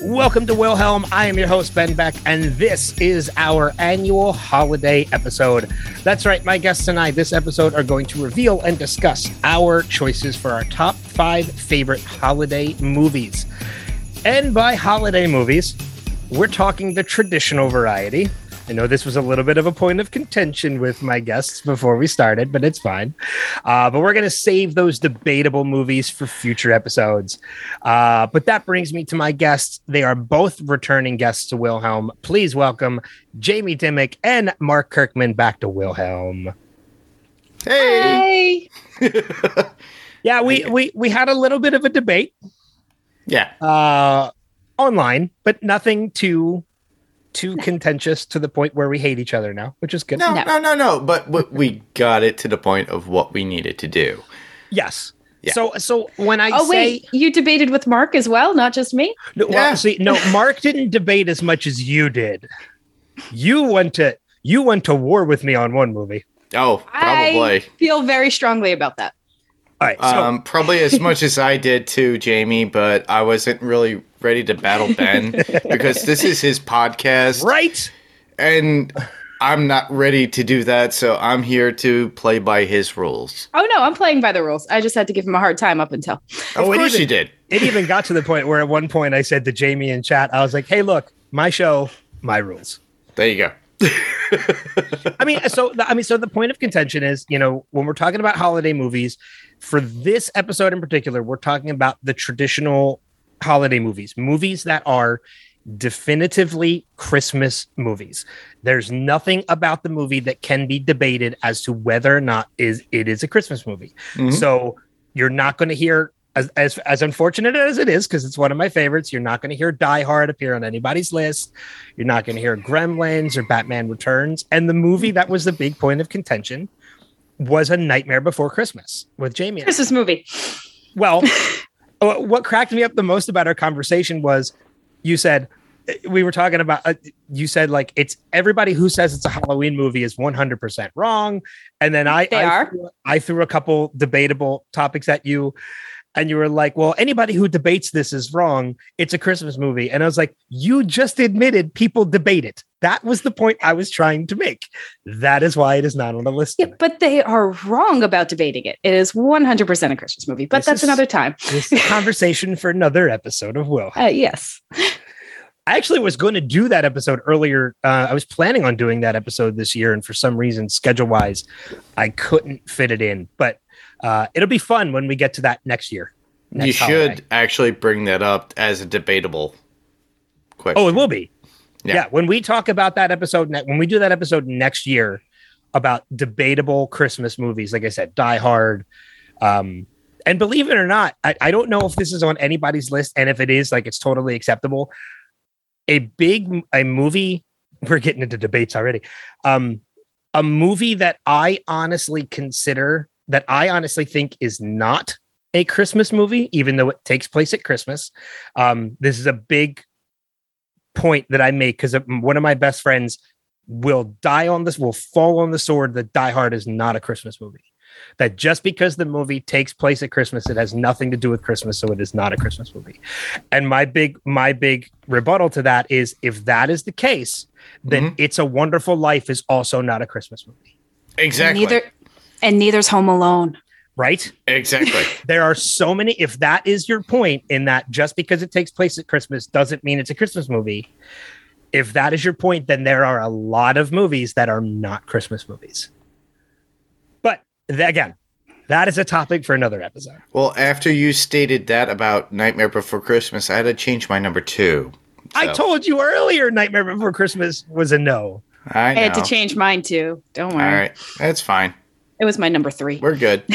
Welcome to Wilhelm. I am your host, Ben Beck, and this is our annual holiday episode. That's right, my guests and I this episode are going to reveal and discuss our choices for our top five favorite holiday movies. And by holiday movies, we're talking the traditional variety, I know this was a little bit of a point of contention with my guests before we started, but it's fine. Uh, but we're going to save those debatable movies for future episodes. Uh, but that brings me to my guests. They are both returning guests to Wilhelm. Please welcome Jayme Dimmick and Mark Kirkman back to Wilhelm. Hey. yeah, we, we we had a little bit of a debate. Yeah. Uh, online, but nothing too too contentious to the point where we hate each other now, which is good. No, no, no, no. no. But, but we got it to the point of what we needed to do. Yes. Yeah. So, so when I oh say, wait, you debated with Mark as well, not just me. No, well, yeah. see, no, Mark didn't debate as much as you did. You went to you went to war with me on one movie. Oh, probably. I feel very strongly about that. All right, so. um, probably as much as I did too, Jayme. But I wasn't really ready to battle Ben because this is his podcast, right? And I'm not ready to do that, so I'm here to play by his rules. Oh no, I'm playing by the rules. I just had to give him a hard time up until. Of oh, course even, you did. It even got to the point where at one point I said to Jayme in chat, I was like, "Hey, look, my show, my rules." There you go. I mean, so I mean, so the point of contention is, you know, when we're talking about holiday movies, for this episode in particular, we're talking about the traditional holiday movies, movies that are definitively Christmas movies. There's nothing about the movie that can be debated as to whether or not is it is a Christmas movie. Mm-hmm. So you're not going to hear as, as as unfortunate as it is because it's one of my favorites. You're not going to hear Die Hard appear on anybody's list. You're not going to hear Gremlins or Batman Returns. And the movie that was the big point of contention was a Nightmare Before Christmas with Jayme. Christmas movie. Well, Uh, what cracked me up the most about our conversation was you said uh, we were talking about uh, you said like it's everybody who says it's a halloween movie is 100% wrong and then i they I, are. Threw, I threw a couple debatable topics at you and you were like, well, anybody who debates this is wrong. It's a Christmas movie. And I was like, you just admitted people debate it. That was the point I was trying to make. That is why it is not on the list. Yeah, but they are wrong about debating it. It is 100% a Christmas movie, but this that's is, another time. this is a conversation for another episode of Will. Uh, yes. I actually was going to do that episode earlier. Uh, I was planning on doing that episode this year, and for some reason, schedule wise, I couldn't fit it in. But uh, it'll be fun when we get to that next year. Next you should holiday. actually bring that up as a debatable question. Oh, it will be. Yeah. yeah. When we talk about that episode, when we do that episode next year about debatable Christmas movies, like I said, Die Hard. Um, and believe it or not, I, I don't know if this is on anybody's list. And if it is, like, it's totally acceptable. A big, a movie, we're getting into debates already. Um, a movie that I honestly consider that I honestly think is not a Christmas movie, even though it takes place at Christmas. Um, this is a big point that I make because one of my best friends will die on this, will fall on the sword that Die Hard is not a Christmas movie. That just because the movie takes place at Christmas, it has nothing to do with Christmas, so it is not a Christmas movie. And my big, my big rebuttal to that is if that is the case, then mm-hmm. It's a Wonderful Life is also not a Christmas movie. Exactly. Neither and neither's Home Alone. Right? Exactly. there are so many. If that is your point, in that just because it takes place at Christmas doesn't mean it's a Christmas movie. If that is your point, then there are a lot of movies that are not Christmas movies. But th- again, that is a topic for another episode. Well, after you stated that about Nightmare Before Christmas, I had to change my number two. So. I told you earlier Nightmare Before Christmas was a no. I, I, had to change mine too. Don't worry. All right. That's fine. It was my number three. We're good.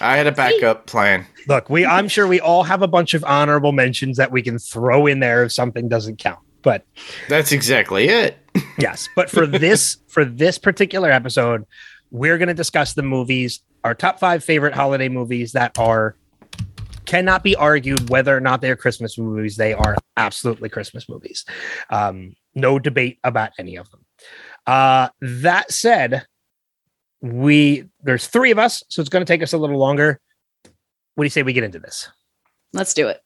I had a backup plan. Look, we I'm sure we all have a bunch of honorable mentions that we can throw in there if something doesn't count. But that's exactly it. yes, but for this for this particular episode, we're going to discuss the movies, our top 5 favorite holiday movies that are cannot be argued whether or not they're Christmas movies. They are absolutely Christmas movies. Um, no debate about any of them. Uh, that said, we there's three of us, so it's going to take us a little longer. What do you say we get into this? Let's do it.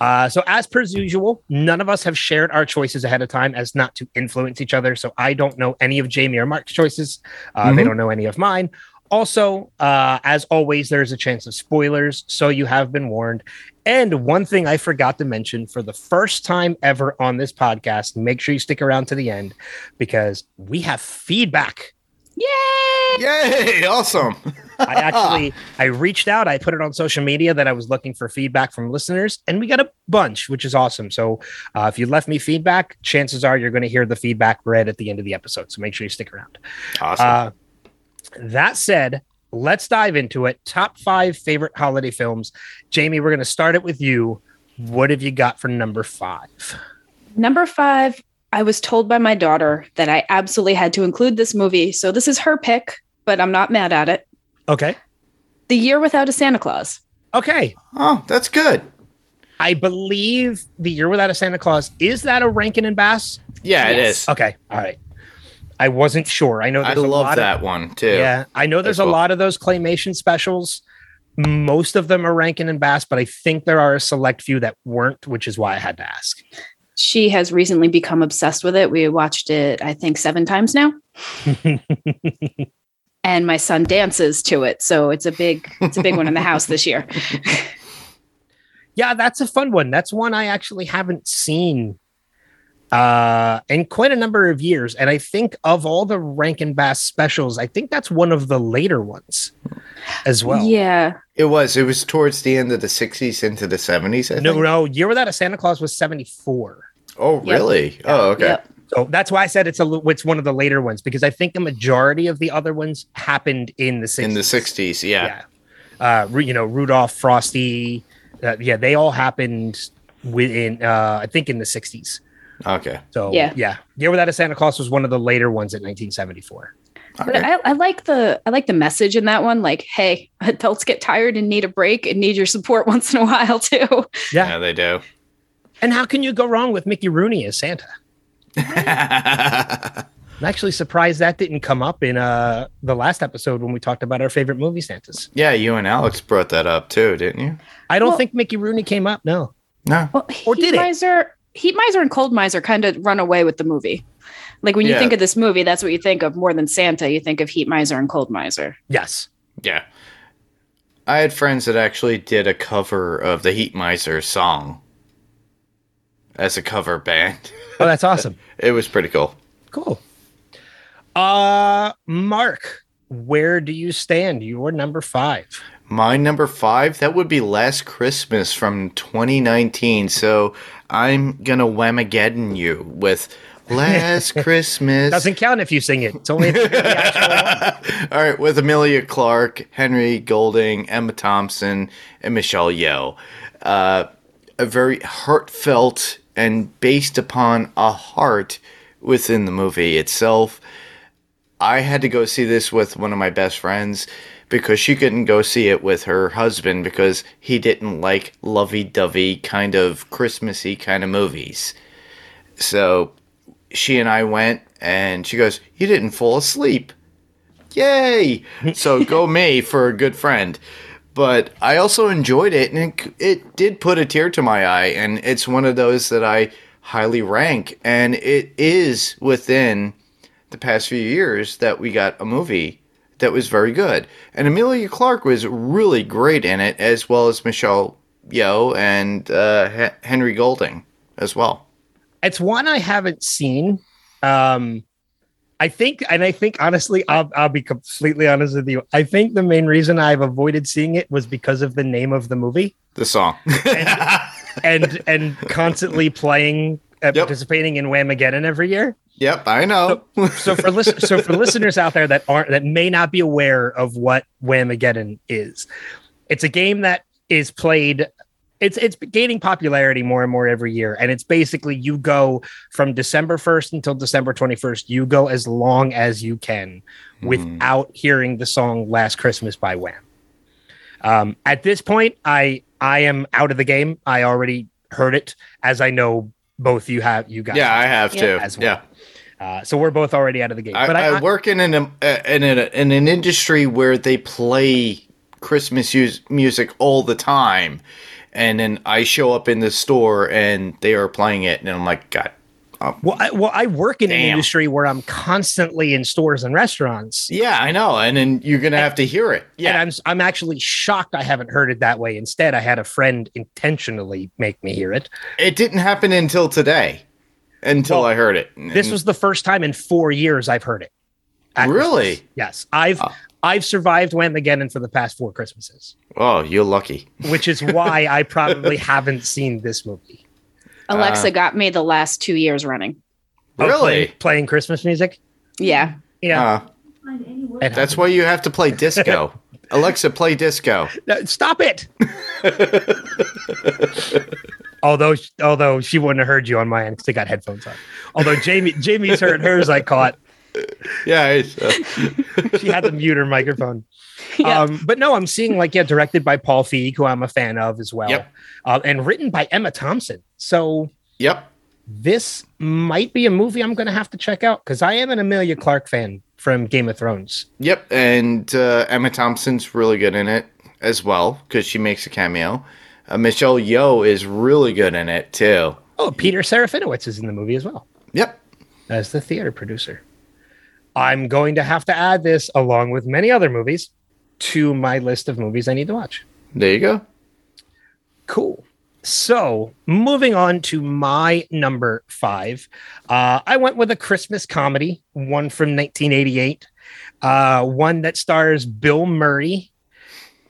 Uh, so as per usual, none of us have shared our choices ahead of time as not to influence each other. So I don't know any of Jayme or Mark's choices. Uh, mm-hmm. They don't know any of mine. Also, uh, as always, there's a chance of spoilers, so you have been warned. And one thing I forgot to mention for the first time ever on this podcast, make sure you stick around to the end because we have feedback. Yay! Yay! Awesome. I actually I reached out, I put it on social media that I was looking for feedback from listeners, and we got a bunch, which is awesome. So uh, if you left me feedback, chances are you're going to hear the feedback read at the end of the episode. So make sure you stick around. Awesome. Uh, that said, let's dive into it. Top five favorite holiday films. Jayme, we're going to start it with you. What have you got for number five? Number five, I was told by my daughter that I absolutely had to include this movie. So this is her pick, but I'm not mad at it. Okay. The Year Without a Santa Claus. Okay. Oh, that's good. I believe The Year Without a Santa Claus is that a Rankin and Bass? Yeah, yes. it is. Okay. All right. I wasn't sure. I know there's I love that of, one too. Yeah, I know there's a lot of those claymation specials. Most of them are Rankin and Bass, but I think there are a select few that weren't, which is why I had to ask. She has recently become obsessed with it. We watched it, I think, seven times now. and my son dances to it, so it's a big, it's a big one in the house this year. yeah, that's a fun one. That's one I actually haven't seen uh, in quite a number of years. And I think of all the Rankin Bass specials, I think that's one of the later ones as well. Yeah. It was. It was towards the end of the 60s into the 70s. I no, think. no. Year Without a Santa Claus was 74. Oh, really? Yep. Oh, okay. Yep. So that's why I said it's a it's one of the later ones because I think the majority of the other ones happened in the 60s. In the 60s, yeah. yeah. Uh, you know, Rudolph, Frosty, uh, yeah, they all happened within uh, I think in the 60s. Okay. So yeah, yeah, Year Without a Santa Claus was one of the later ones in 1974. But I, I, like the I like the message in that one. Like, hey, adults get tired and need a break and need your support once in a while too. Yeah, yeah they do. And how can you go wrong with Mickey Rooney as Santa? I'm actually surprised that didn't come up in uh the last episode when we talked about our favorite movie Santas. Yeah, you and Alex brought that up too, didn't you? I don't well, think Mickey Rooney came up. No. No. Well, or did Miser, it? Heat Miser and Cold Miser kind of run away with the movie. Like when you yeah. think of this movie, that's what you think of more than Santa. You think of Heat Miser and Cold Miser. Yes. Yeah. I had friends that actually did a cover of the Heat Miser song as a cover band. Oh, that's awesome. it was pretty cool. Cool. Uh Mark, where do you stand? You're number five. My number five, that would be Last Christmas from 2019. So I'm gonna whamageddon you with Last Christmas. Doesn't count if you sing it. It's only All right, with Emilia Clarke, Henry Golding, Emma Thompson, and Michelle Yeoh. Uh, a very heartfelt and based upon a heart within the movie itself. I had to go see this with one of my best friends because she couldn't go see it with her husband because he didn't like lovey dovey kind of Christmassy kind of movies. So she and I went and she goes, You didn't fall asleep. Yay! so go me for a good friend. But I also enjoyed it and it, it did put a tear to my eye. And it's one of those that I highly rank. And it is within the past few years that we got a movie that was very good. And Emilia Clarke was really great in it, as well as Michelle Yeoh and uh, Henry Golding as well. It's one I haven't seen. Um, I think, and I think honestly, I'll, I'll be completely honest with you. I think the main reason I've avoided seeing it was because of the name of the movie, the song, and, and, and constantly playing, uh, yep. participating in Whamageddon every year. Yep, I know. so, so, for listen, so for listeners out there that aren't that may not be aware of what Whamageddon is, it's a game that is played. It's it's gaining popularity more and more every year, and it's basically you go from December first until December twenty first. You go as long as you can mm. without hearing the song "Last Christmas" by Wham. Um, at this point, I I am out of the game. I already heard it, as I know both you have. You guys, Yeah, I have too. as well. Yeah. Uh, so we're both already out of the game. I, but I, work in an uh, in, a, in an industry where they play Christmas use, music all the time, and then I show up in the store and they are playing it, and I'm like, God, oh, well, I, well, I work in an industry where I'm constantly in stores and restaurants. yeah, I know, and then you're gonna have to hear it. And Yeah, I'm I'm actually shocked I haven't heard it that way. Instead, I had a friend intentionally make me hear it. it didn't happen until today, until Well, I heard it. This was the first time in four years I've heard it. Really? Yes, I've Oh. I've survived Whamageddon for the past four Christmases, oh, you're lucky. which is why I probably haven't seen this movie. Alexa Uh, got me the last two years running. Oh, Really? playing, playing Christmas music. Yeah. Yeah, Uh, that's why you have to play disco. Alexa, play disco. No, stop it. although, although she wouldn't have heard you on my end because they got headphones on. Although Jayme, Jayme's heard hers. I caught. Yeah, it's, She had to mute her microphone. Yeah. Um, but no, I'm seeing like yeah, directed by Paul Feig, who I'm a fan of as well, Yep. uh, and written by Emma Thompson. So yep. this might be a movie I'm going to have to check out because I am an Emilia Clarke fan from Game of Thrones. Yep, and uh, Emma Thompson's really good in it as well because she makes a cameo. Uh, Michelle Yeoh is really good in it too. Oh, Peter Serafinowicz is in the movie as well Yep. as the theater producer. I'm going to have to add this along with many other movies to my list of movies I need to watch. There you go. Cool. So, moving on to my number five, uh, I went with a Christmas comedy, one from 1988, uh, one that stars Bill Murray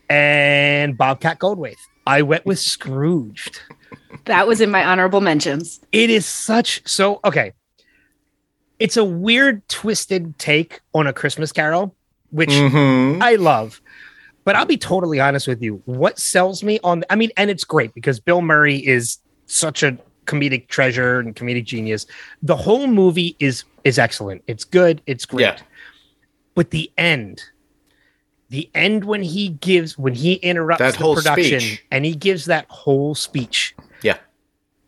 and Bobcat Goldthwait. I went with Scrooged. That was in my honorable mentions. It is such so okay. It's a weird, twisted take on a Christmas Carol, which hmm I love. But I'll be totally honest with you. What sells me on I mean, and it's great because Bill Murray is such a comedic treasure and comedic genius. The whole movie is is excellent. It's good, it's great. Yeah. But the end, the end when he gives when he interrupts That the production speech. and he gives that whole speech. Yeah.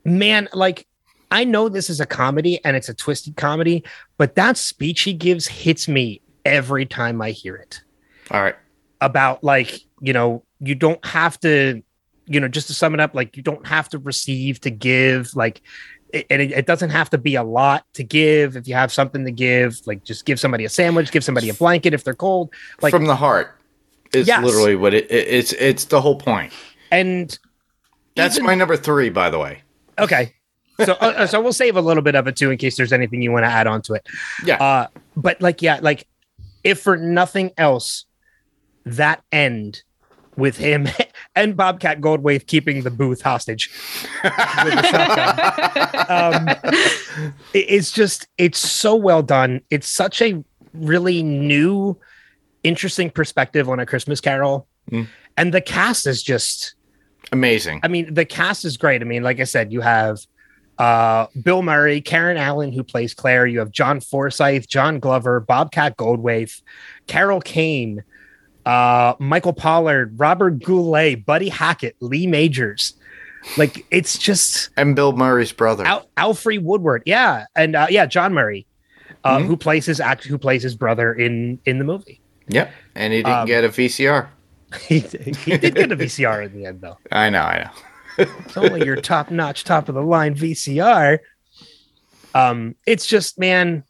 Man, like I know this is a comedy and it's a twisted comedy, but that speech he gives hits me every time I hear it All right. about like you know you don't have to you know just to sum it up like you don't have to receive to give like and it, it doesn't have to be a lot to give if you have something to give like just give somebody a sandwich give somebody a blanket if they're cold like From the heart is Yes. literally what it, it. It's it's the whole point. and That's even- my number three, by the way. okay so uh, so we'll save a little bit of it too in case there's anything you want to add on to it Yeah. uh but like yeah like if for nothing else that end with him and bobcat goldthwait keeping the booth hostage the um, it's just it's so well done it's such a really new interesting perspective on a christmas carol Mm. and the cast is just Amazing. i mean the cast is great i mean like i said you have uh bill murray karen allen who plays claire you have john forsyth john glover bobcat goldthwait carol kane uh michael pollard robert goulet buddy hackett lee majors like it's just And Bill Murray's brother. Al- Alfre Woodard, yeah, and uh, yeah, John Murray, uh, Mhm. who plays his act, who plays his brother in in the movie. Yep. And he didn't Um, get a VCR. he, he did get a VCR in the end, though. I know. I know. It's only your top notch, top of the line VCR. Um, it's just man,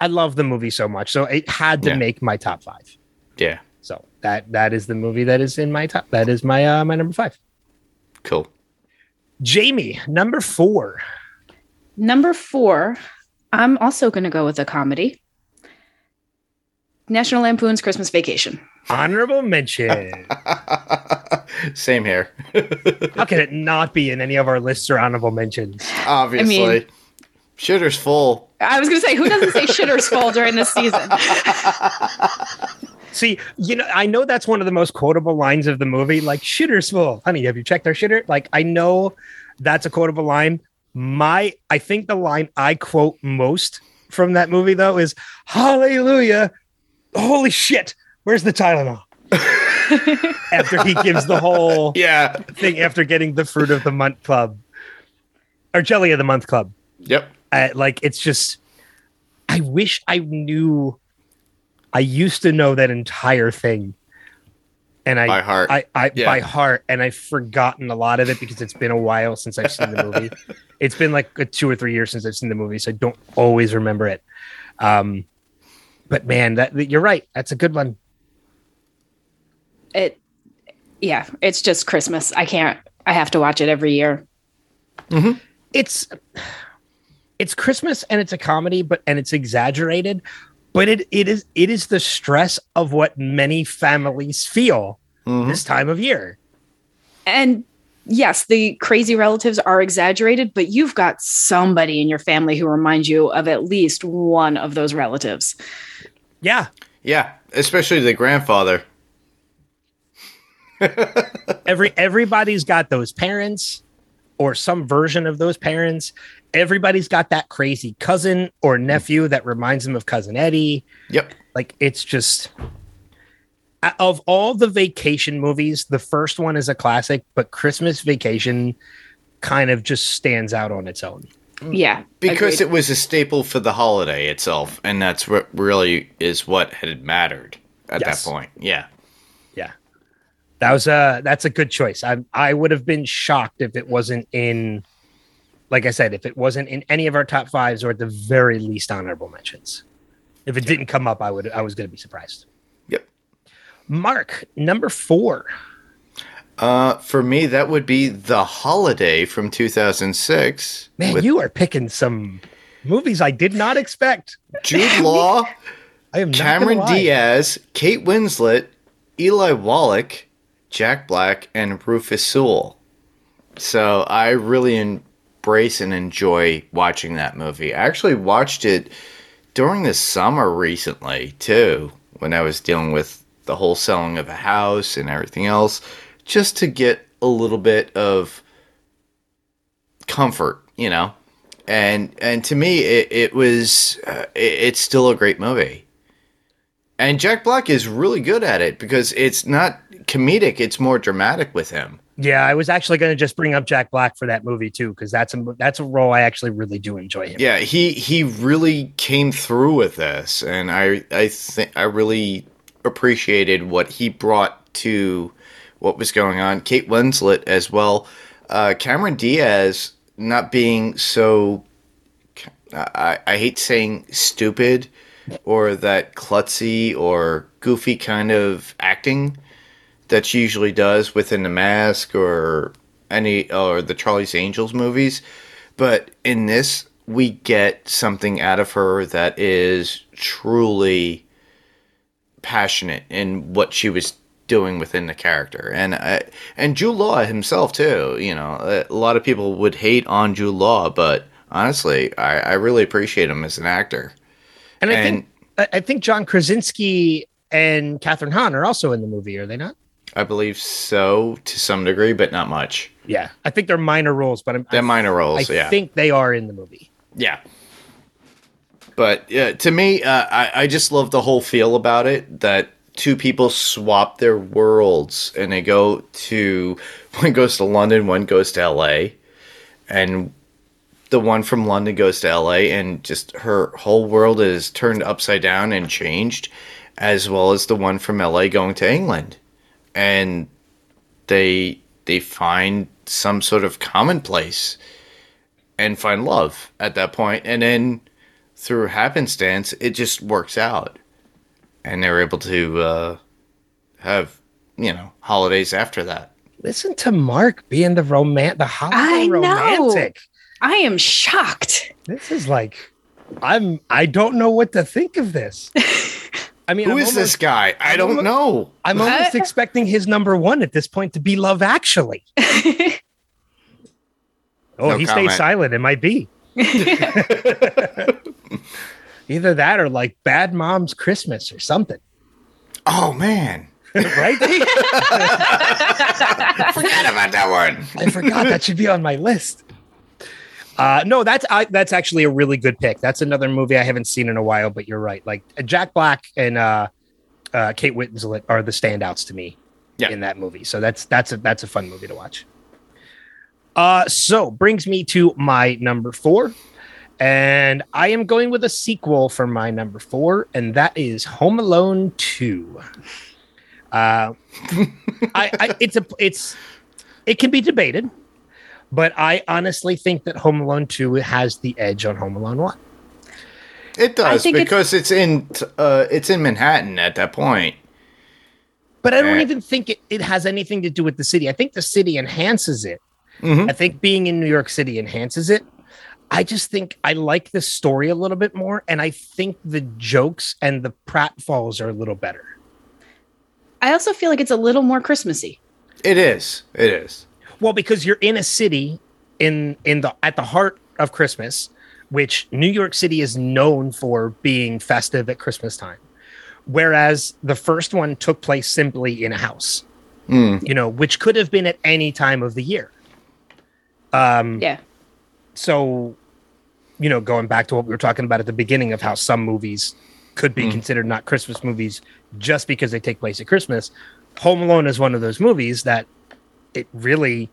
I love the movie so much, so it had to Yeah. make my top five. Yeah. So that that is the movie that is in my top. That is my uh, my number five. Cool. Jayme, number four. Number four, I'm also going to go with a comedy. National Lampoon's Christmas Vacation. Honorable mention. Same here. How can it not be in any of our lists or honorable mentions? Obviously. Shitter's full. I was going to say, who doesn't say shitter's full during this season? See, you know, I know that's one of the most quotable lines of the movie. Like, shitter's full. Honey, have you checked our shitter? Like, I know that's a quotable line. My, I think the line I quote most from that movie, though, is Hallelujah. Holy shit. Where's the Tylenol? after he gives the whole Yeah. thing after getting the fruit of the month club or jelly of the month club. Yep. Uh, like it's just, I wish I knew. I used to know that entire thing, and I By heart. I, I Yeah. by heart, and I've forgotten a lot of it because it's been a while since I've seen the movie. it's been like a two or three years since I've seen the movie, so I don't always remember it. Um, but man, that you're right. That's a good one. It yeah it's just christmas i can't i have to watch it every year it's it's Christmas and it's a comedy, but and it's exaggerated, but it it is it is the stress of what many families feel Mhm. this time of year. and yes the crazy relatives are exaggerated but you've got somebody in your family who reminds you of at least one of those relatives Yeah. Yeah. Especially the grandfather. Every everybody's got those parents or some version of those parents. Everybody's got that crazy cousin or nephew that reminds them of cousin Eddie. Yep. Like it's just of all the vacation movies, the first one is a classic, but Christmas Vacation kind of just stands out on its own. yeah Because agreed. it was a staple for the holiday itself, and that's what really is what had mattered at Yes. that point. Yeah. Yeah. That was a that's a good choice. I I would have been shocked if it wasn't in like I said, if it wasn't in any of our top fives or at the very least honorable mentions. If it didn't come up, I would I was gonna be surprised. Yep. Mark, number four. Uh, for me, that would be The Holiday from 2006. Man, with you are picking some movies I did not expect. Jude Law, I am Cameron. Diaz, Kate Winslet, Eli Wallach, Jack Black, and Rufus Sewell. So I really embrace and enjoy watching that movie. I actually watched it during the summer recently too, when I was dealing with the whole selling of a house and everything else, just to get a little bit of comfort, you know. And and to me, it, it was uh, it, it's still a great movie. And Jack Black is really good at it because it's not comedic; it's more dramatic with him. Yeah, I was actually going to just bring up Jack Black for that movie too, because that's a that's a role I actually really do enjoy him. Yeah, he he really came through with this, and I I think I really appreciated what he brought to what was going on. Kate Winslet as well, uh, Cameron Diaz not being so. I, I hate saying stupid or that klutzy or goofy kind of acting that she usually does within the mask or any or the Charlie's Angels movies. But in this, we get something out of her that is truly passionate in what she was doing within the character, and uh, and Jude Law himself too. You know, a lot of people would hate on Jude Law, but honestly, I, I really appreciate him as an actor. And I And- think I I think John Krasinski and Kathryn Hahn are also in the movie, are they not? I believe so to some degree, but not much. Yeah, I think they're minor roles, but I'm, They're I, minor I roles, yeah. I think they are in the movie. Yeah. But yeah, to me, uh, I, I just love the whole feel about it that two people swap their worlds and they go to one goes to London, one goes to LA, and the one from London goes to LA, and just her whole world is turned upside down and changed, as well as the one from LA going to England, and they they find some sort of commonplace and find love at that point and then through happenstance it just works out and they're able to uh, have you know holidays after that Listen to Mark being the roman the I holiday know. romantic. i am shocked This is like I'm I don't know what to think of this. I mean, Who I'm is this guy i don't almo- know I'm almost expecting his number one at this point to be Love Actually. Oh, No he comment. stays silent. It might be either that or like Bad Mom's Christmas or something, oh man right? forget about that one I forgot that should be on my list. Uh, no, that's I, that's actually a really good pick. That's another movie I haven't seen in a while, but you're right. Like Jack Black and uh, uh, Kate Winslet are the standouts to me yeah. in that movie. So that's that's a that's a fun movie to watch. Uh, so brings me to my number four, and I am going with a sequel for my number four, and that is Home Alone Two. Uh, I, I it's a it's it can be debated, but I honestly think that Home Alone Two has the edge on Home Alone One. It does because it's, it's in uh, it's in Manhattan at that point. But I don't eh. even think it, it has anything to do with the city. I think the city enhances it. Mm-hmm. I think being in New York City enhances it. I just think I like the story a little bit more, and I think the jokes and the pratfalls are a little better. I also feel like it's a little more Christmassy. It is. It is. Well, because you're in a city in in the at the heart of Christmas, which New York City is known for being festive at Christmas time whereas the first one took place simply in a house mm. you know which could have been at any time of the year um yeah so you know going back to what we were talking about at the beginning of how some movies could be mm. considered not christmas movies just because they take place at christmas home alone is one of those movies that it really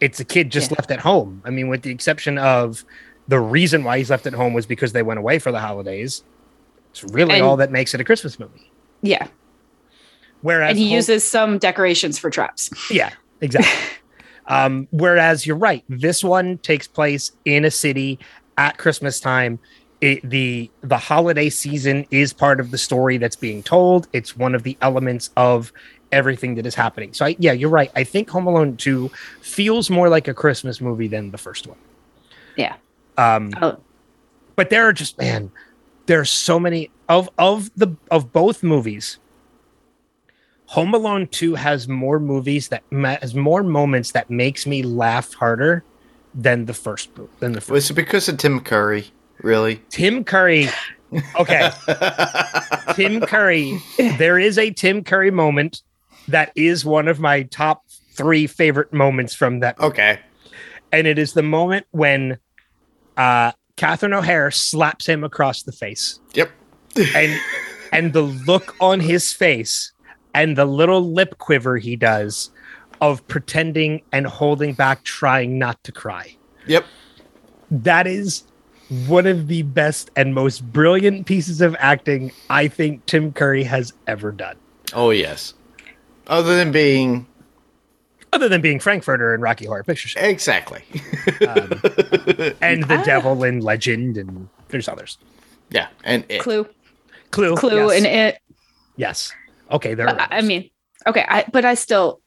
it's a kid just yeah. left at home i mean with the exception of the reason why he's left at home was because they went away for the holidays it's really and, all that makes it a Christmas movie. Yeah. Whereas and he Home- uses some decorations for traps. Yeah, exactly. um, whereas you're right, this one takes place in a city at Christmas time. It, the the holiday season is part of the story that's being told. It's one of the elements of everything that is happening. So I, yeah, you're right. I think Home Alone 2 feels more like a Christmas movie than the first one. Yeah. Um, oh. but there are just man, there's so many of of the of both movies. Home Alone 2 has more movies that has more moments that makes me laugh harder than the first than the first. Was it because of Tim Curry? Really? Tim Curry. Okay. Tim Curry. There is a Tim Curry moment that is one of my top 3 favorite moments from that. Movie. Okay. And it is the moment when uh Catherine O'Hara slaps him across the face. Yep. and and the look on his face and the little lip quiver he does of pretending and holding back trying not to cry. Yep. That is one of the best and most brilliant pieces of acting I think Tim Curry has ever done. Oh yes. Other than being other than being Frank-N-Furter in Rocky Horror Picture Show. Exactly. um, and the ah. Devil in Legend, and there's others. Yeah, and it. Clue. Clue. Clue yes. and it. Yes. Okay, there. I mean, okay, I, but I still,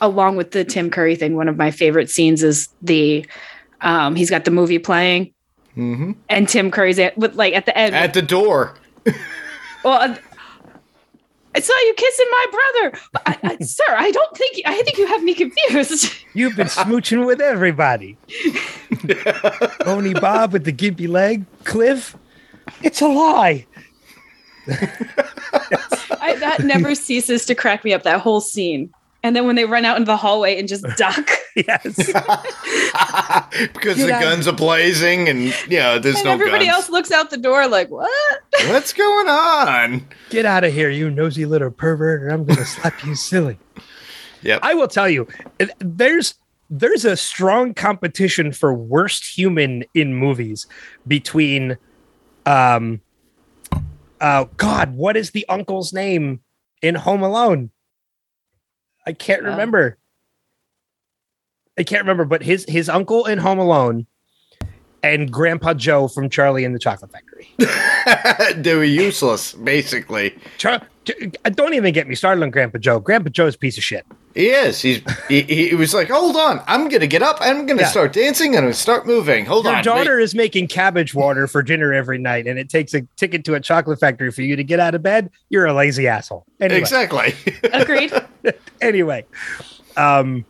along with the Tim Curry thing, one of my favorite scenes is the, um, he's got the movie playing, mm-hmm. and Tim Curry's at with like at the end at the door. well, I saw you kissing my brother. I, I, sir, I don't think I think you have me confused. You've been smooching with everybody. Tony Bob with the gimpy leg, Cliff. It's a lie. I, that never ceases to crack me up. That whole scene. And then when they run out into the hallway and just duck. yes. because Get the out. guns are blazing and yeah, there's and no everybody guns. else looks out the door like, what? What's going on? Get out of here, you nosy little pervert, or I'm gonna slap you silly. Yep. I will tell you, there's there's a strong competition for worst human in movies between um oh god, what is the uncle's name in Home Alone? I can't oh. remember. I can't remember, but his his uncle in Home Alone and Grandpa Joe from Charlie and the Chocolate Factory. they were useless, basically. Char- uh, don't even get me started on Grandpa Joe. Grandpa Joe's a piece of shit. He is. He's he, he was like, hold on, I'm gonna get up. I'm gonna yeah. start dancing. I'm gonna start moving. Hold Your on. Your daughter is making cabbage water for dinner every night, and it takes a ticket to a chocolate factory for you to get out of bed. You're a lazy asshole. Anyway. Exactly. Agreed. anyway, um,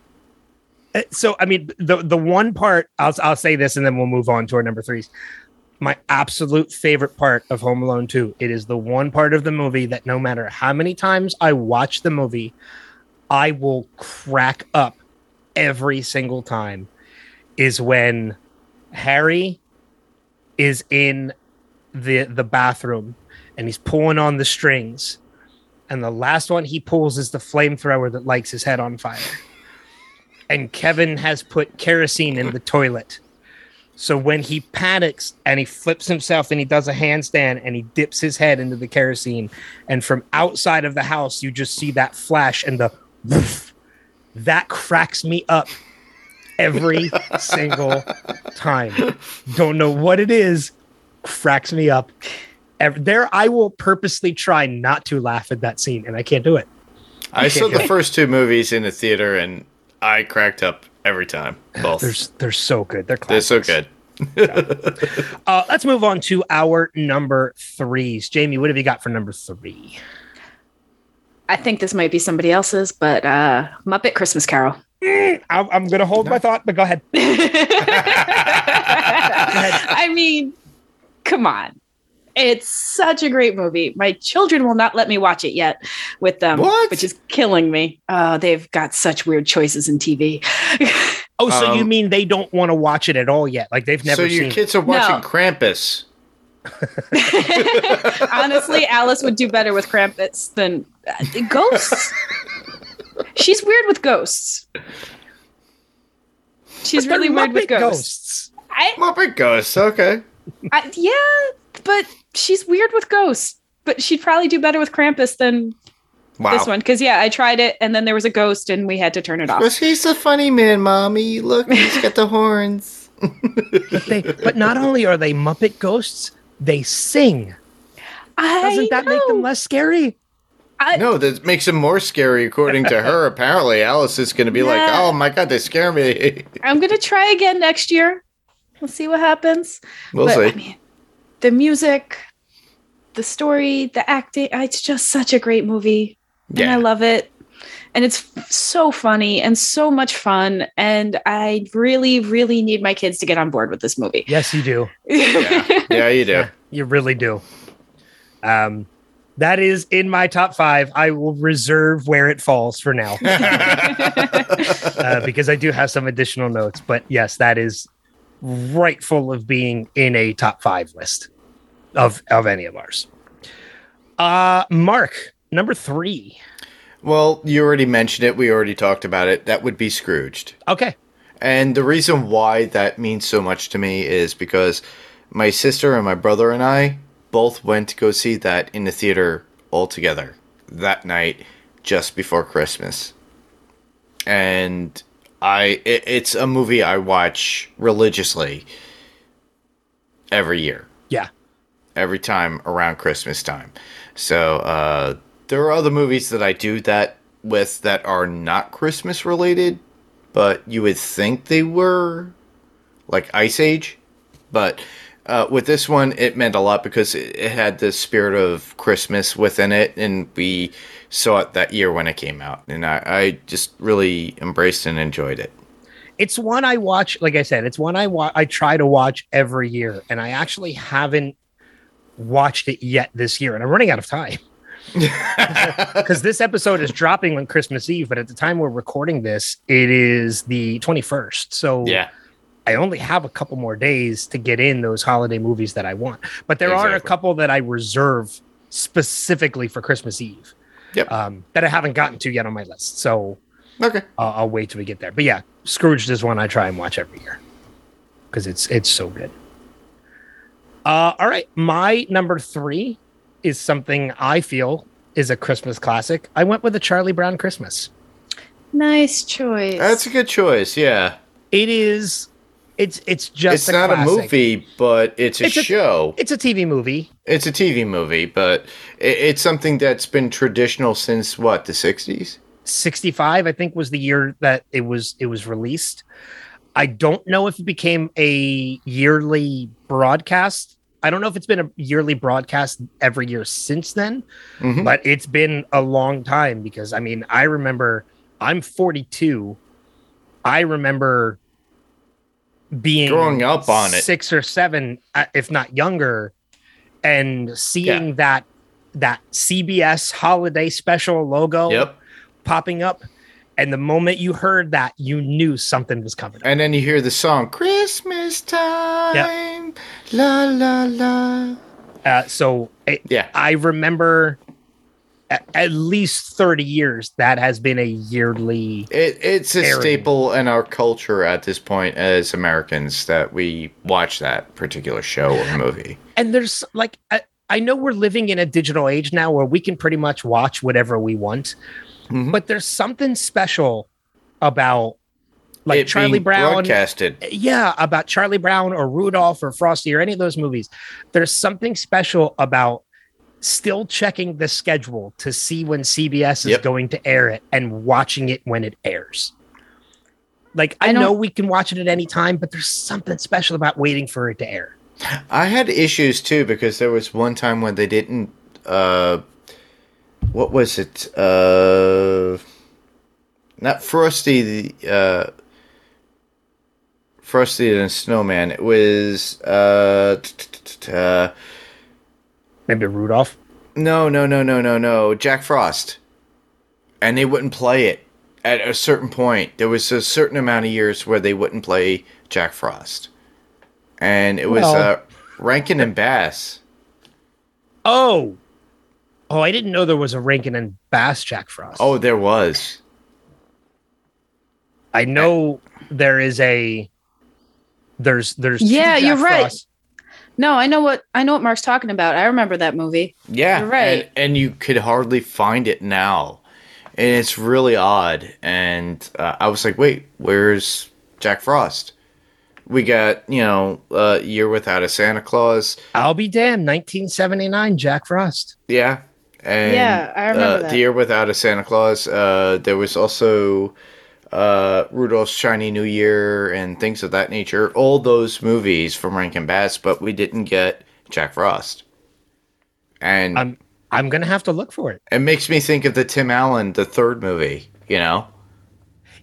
eh, so I mean, the the one part I'll I'll say this, and then we'll move on to our number threes my absolute favorite part of Home Alone 2. It is the one part of the movie that no matter how many times I watch the movie, I will crack up every single time is when Harry is in the the bathroom and he's pulling on the strings and the last one he pulls is the flamethrower that lights his head on fire. And Kevin has put kerosene in the toilet. So when he panics and he flips himself and he does a handstand and he dips his head into the kerosene, and from outside of the house, you just see that flash and the woof, that cracks me up every single time. Don't know what it is, cracks me up. Ev- There, I will purposely try not to laugh at that scene, and I can't do it. I saw the it. first two movies in the theater and I cracked up every time. Both. They're they're so good. They're They're so classics. good. Uh, let's move on to our number threes. Jayme, what have you got for number three? I think this might be somebody else's, but uh, Muppet Christmas Carol. I'm, I'm going to hold my thought, but go ahead. I mean, come on. It's such a great movie. My children will not let me watch it yet with them, What? which is killing me. Uh, they've got such weird choices in TV. Oh, so you Um, mean they don't want to watch it at all yet? Like they've never so your seen kids are watching No. Krampus. Honestly, Alice would do better with Krampus than uh, ghosts. She's weird with ghosts. She's But really weird with Muppet ghosts. I, Muppet Ghosts. Okay. I, yeah, but she's weird with ghosts. But she'd probably do better with Krampus than Wow. this one. Because yeah, I tried it, and then there was a ghost, and we had to turn it off. Because he's a funny man, mommy. Look, he's got the horns. But they, but not only are they Muppet ghosts, they sing. I Doesn't that make them less scary? I, No, that makes them more scary, according to her. Apparently, Alice is going to be like, "Oh my god, they scare me." I'm gonna try again next year. We'll see what happens. we'll but see. I mean, the music, the story, the acting, uh, it's just such a great movie. And I love it. And it's f- so funny and so much fun. And I really, really need my kids to get on board with this movie. Yes, you do. yeah, yeah, you do. Yeah, you really do. Um, that is in my top five. I will reserve where it falls for now uh, because I do have some additional notes. But yes, that is rightful of being in a top five list of of any of ours. Uh, Mark, number three. well, you already mentioned it. We already talked about it. That would be Scrooged. Okay, And the reason why that means so much to me is because my sister and my brother and I both went to go see that in the theater all together that night just before Christmas. And I it, it's a movie I watch religiously every year yeah, every time around Christmas time. So uh, there are other movies that I do that with that are not Christmas related, but you would think they were, like Ice Age. But uh, with this one, it meant a lot because it, it had the spirit of Christmas within it, and we saw it that year when it came out, and I, I just really embraced and enjoyed it. it's one I watch. Like I said, it's one I wa- I try to watch every year, and I actually haven't watched it yet this year, and I'm running out of time. because this episode is dropping on Christmas Eve, but at the time we're recording this, it is the 21st. So Yeah, I only have a couple more days to get in those holiday movies that I want. But there are a couple that I reserve specifically for Christmas Eve Yep. um, that I haven't gotten to yet on my list. So okay. I'll, I'll wait till we get there. But yeah, Scrooge is one I try and watch every year because it's it's so good. Uh, all right, my number three is something I feel is a Christmas classic. I went with a Charlie Brown Christmas. nice choice. That's a good choice. Yeah. It is. It's it's just it's a not classic. a movie, but it's a It's a- show. It's a TV movie. it's a TV movie, but it, it's something that's been traditional since what the '60s. 65 i think was the year that it was it was released i don't know if it became a yearly broadcast i don't know if it's been a yearly broadcast every year since then Mhm. but it's been a long time because i mean i remember i'm 42 i remember being Growing up on it. six or seven uh, if not younger and seeing that that cbs holiday special logo Yep. popping up. And the moment you heard that, you knew something was coming. And then you hear the song "Christmas Time," la la la. Uh, so it, Yeah. I remember at, at least 30 years that has been a yearly It, it's a Airing. staple in our culture at this point as Americans that we watch that particular show or movie. and there's like I, I know we're living in a digital age now where we can pretty much watch whatever we want Mhm. but there's something special about like It charlie being brown broadcasted. yeah about charlie brown or rudolph or frosty or any of those movies there's something special about still checking the schedule to see when cbs is Yep. going to air it and watching it when it airs like i, I know we can watch it at any time but there's something special about waiting for it to air I had issues too because there was one time when they didn't. Uh, what was it? Uh, not Frosty the uh, Frosty the Snowman. It was uh, uh, maybe rudolph no, no, no, no, no, no. Jack Frost, and they wouldn't play it at a certain point. There was a certain amount of years where they wouldn't play Jack Frost, and it was Well- uh, Rankin and Bass. Oh, oh! I didn't know there was a Rankin and Bass Jack Frost. Oh, there was. I know there is a. There's there's Yeah, Jack you're right. Frosts. No, I know what I know what Mark's talking about. I remember that movie. Yeah, You're right. And, and you could hardly find it now, and it's really odd. And uh, I was like, "Wait, where's Jack Frost?" We got you know, uh, Year Without a Santa Claus. I'll be damned. 1979 Jack Frost. Yeah, and Yeah, I remember uh, that. The Year Without a Santa Claus. Uh, there was also uh, Rudolph's Shiny New Year and things of that nature. All those movies from Rankin Bass, but we didn't get Jack Frost. And I'm I'm gonna have to look for it. it makes me think of the Tim Allen, the third movie. You know,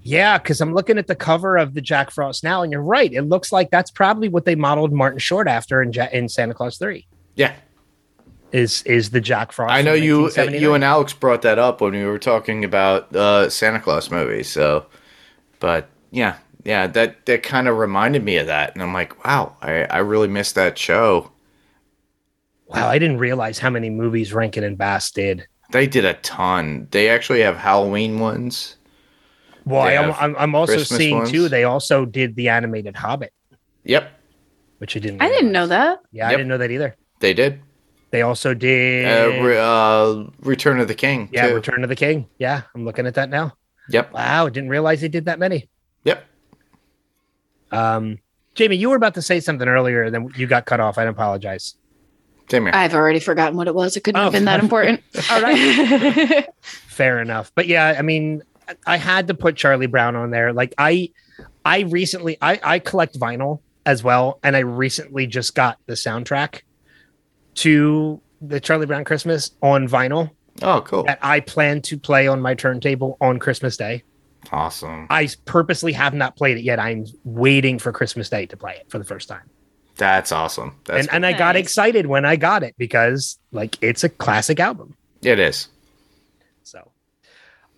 Yeah, because I'm looking at the cover of the Jack Frost now, and you're right. It looks like that's probably what they modeled Martin Short after in ja- in Santa Claus Three. yeah. Is is the Jack Frost? I know you. You and Alex brought that up when we were talking about uh, Santa Claus movies. So, but yeah, yeah, that that kind of reminded me of that, and I'm like, wow, I I really missed that show. Wow, I didn't realize how many movies Rankin and Bass did. They did a ton. They actually have Halloween ones. Well, I, am I'm, I'm also Christmas seeing ones. too. They also did the animated Hobbit, Yep, which I didn't. I didn't know that. Yeah, I didn't know that either. they did. They also did. Uh, re- uh, Return of the King. yeah, too. Return of the King. Yeah, I'm looking at that now. Yep. Wow, didn't realize they did that many. Yep. Um, Jamie, you were about to say something earlier, and then you got cut off. I apologize. Same here. I've already forgotten what it was. It couldn't Oh. have been that important. All right. Fair enough. But yeah, I mean, I- I had to put Charlie Brown on there. Like I, I recently, I, I collect vinyl as well, and I recently just got the soundtrack to the Charlie Brown Christmas on vinyl oh, cool. that I plan to play on my turntable on Christmas Day. Awesome. I purposely have not played it yet. I'm waiting for Christmas Day to play it for the first time. That's awesome. That's and and I got excited when I got it because like it's a classic album. it is. So,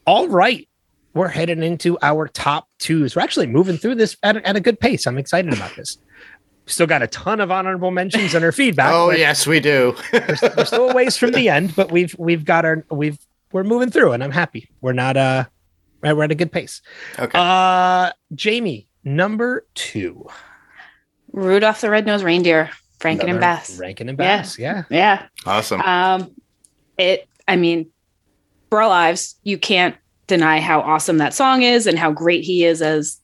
all right, we're heading into our top twos. We're actually moving through this at, at a good pace. I'm excited about this. Still got a ton of honorable mentions in our feedback. Oh yes, we do. we're still a ways from the end, but we've we've got our we've we're moving through, and I'm happy. We're not uh right? we're at a good pace. okay. Uh, Jamie, number two, Rudolph the Red-Nosed Reindeer, Franken and Another Bass. Rankin and Yeah. Bass. Yeah. Yeah. awesome. Um, it. I mean, for our lives, you can't deny how awesome that song is and how great he is as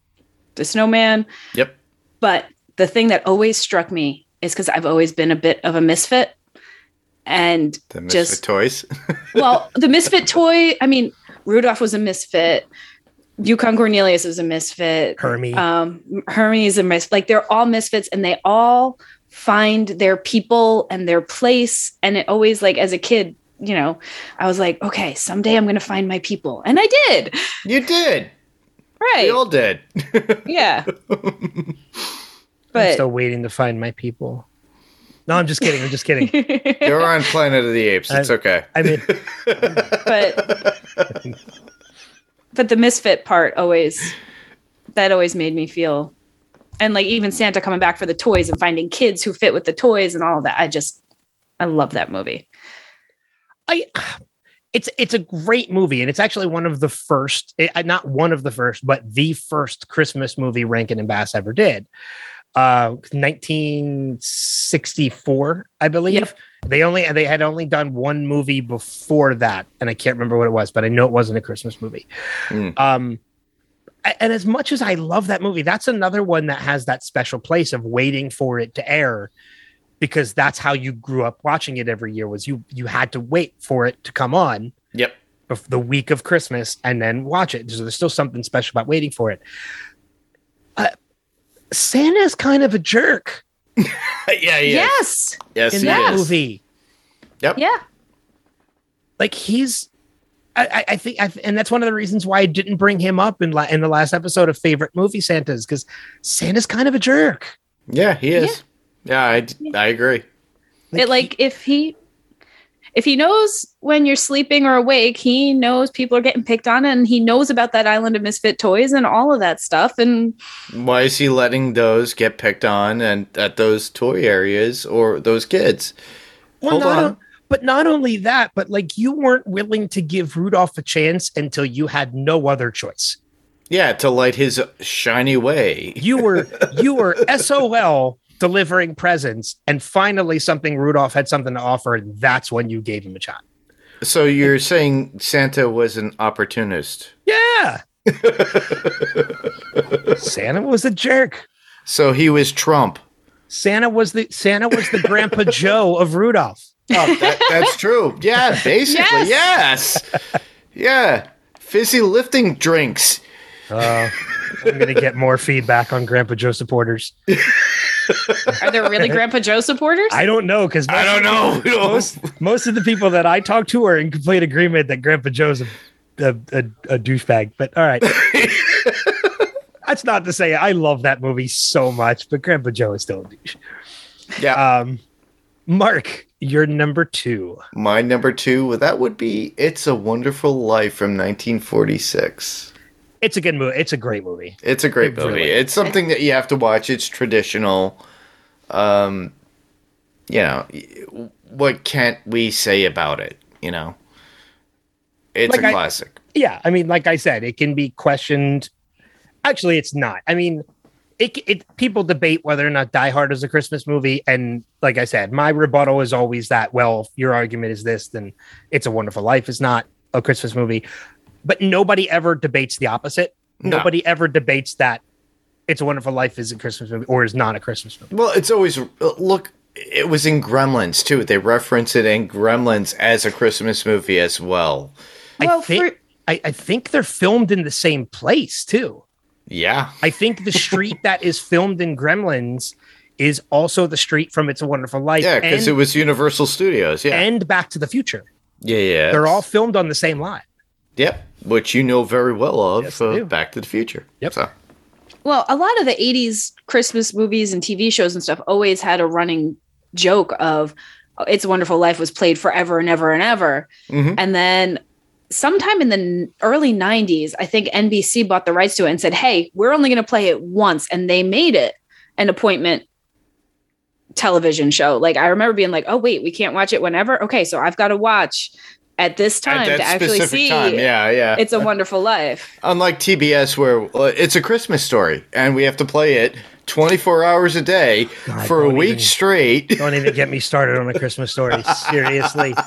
the snowman. Yep. But the thing that always struck me is because I've always been a bit of a misfit, and The Misfit just- Toys. well, the misfit toy. I mean, Rudolph was a misfit. Yukon Cornelius is a misfit. Hermie. Um, Hermie's a mis. Like they're all misfits, and they all find their people and their place. And it always like as a kid, you know, I was like, okay, someday I'm gonna find my people, and I did. you did. Right? We all did. yeah. I'm still waiting to find my people. No, I'm just kidding. I'm just kidding. You're on Planet of the Apes. It's I- okay. I mean, but but the misfit part always that always made me feel and like even santa coming back for the toys and finding kids who fit with the toys and all of that i just i love that movie I it's it's a great movie, and it's actually one of the first, eh, not one of the first, but the first Christmas movie Rankin and Bass ever did. Uh, 1964, I believe. Yep. They only they had only done one movie before that, and I can't remember what it was, but I know it wasn't a Christmas movie. Mm. Um, and as much as I love that movie, that's another one that has that special place of waiting for it to air because that's how you grew up watching it every year was you you had to wait for it to come on. Yep. The week of Christmas and then watch it. So there's still something special about waiting for it. Santa's kind of a jerk. yeah, yes. Yes, in that is. movie. Yep. Yeah. Like he's I, I think, I, and that's one of the reasons why I didn't bring him up in la- in the last episode of favorite movie Santas because Santa's kind of a jerk. Yeah, he is. Yeah, yeah I, I agree. Like, it, like he, if he if he knows when you're sleeping or awake, he knows people are getting picked on, and he knows about that island of misfit toys and all of that stuff. And why is he letting those get picked on and at those toy areas or those kids? Well, Hold on. But not only that, but like you weren't willing to give Rudolph a chance until you had no other choice. Yeah, to light his shiny way. You were you were SOL delivering presents, and finally something Rudolph had something to offer, and that's when you gave him a shot. So you're saying Santa was an opportunist? Yeah. Santa was a jerk. So he was Trump. Santa was the Santa was the Grandpa Joe of Rudolph. Oh, that, that's true. Yeah, basically, yes. yes. Yeah, fizzy lifting drinks. Uh, I'm gonna get more feedback on Grandpa Joe supporters. Are there really Grandpa Joe supporters? I don't know because I don't know. Most, most of the people that I talk to are in complete agreement that Grandpa Joe's a, a, a, a douchebag. But all right. That's not to say I love that movie so much, but Grandpa Joe is still a douche. Yeah. Um, Mark, your number two. My number two, well, that would be It's a Wonderful Life from 1946. It's a good movie. It's a great movie. It's a great it movie. Really it's something that you have to watch. It's traditional. Um, you know, what can't we say about it? You know, it's like a classic. I, yeah, I mean, like I said, it can be questioned. Actually, it's not. I mean, it, it people debate whether or not Die Hard is a Christmas movie, and like I said, my rebuttal is always that. Well, if your argument is this, then It's a Wonderful Life is not a Christmas movie. But nobody ever debates the opposite. No. Nobody ever debates that It's a Wonderful Life is a Christmas movie or is not a Christmas movie. Well, it's always uh, look. It was in Gremlins too. They reference it in Gremlins as a Christmas movie as well. well I think for- I, I think they're filmed in the same place too. Yeah. I think the street that is filmed in Gremlins is also the street from It's a Wonderful Life. Yeah, because it was Universal Studios. Yeah. And Back to the Future. Yeah, yeah. They're all filmed on the same lot. Yep. Which you know very well of yes, uh, Back to the Future. Yep. So. Well, a lot of the 80s Christmas movies and TV shows and stuff always had a running joke of oh, It's a Wonderful Life was played forever and ever and ever. Mm-hmm. And then sometime in the early 90s, I think NBC bought the rights to it and said, Hey, we're only going to play it once. And they made it an appointment television show. Like I remember being like, Oh, wait, we can't watch it whenever. Okay, so I've got to watch at this time at to actually see time. yeah yeah it's a wonderful life unlike tbs where uh, it's a christmas story and we have to play it 24 hours a day God, for a week even, straight don't even get me started on a christmas story seriously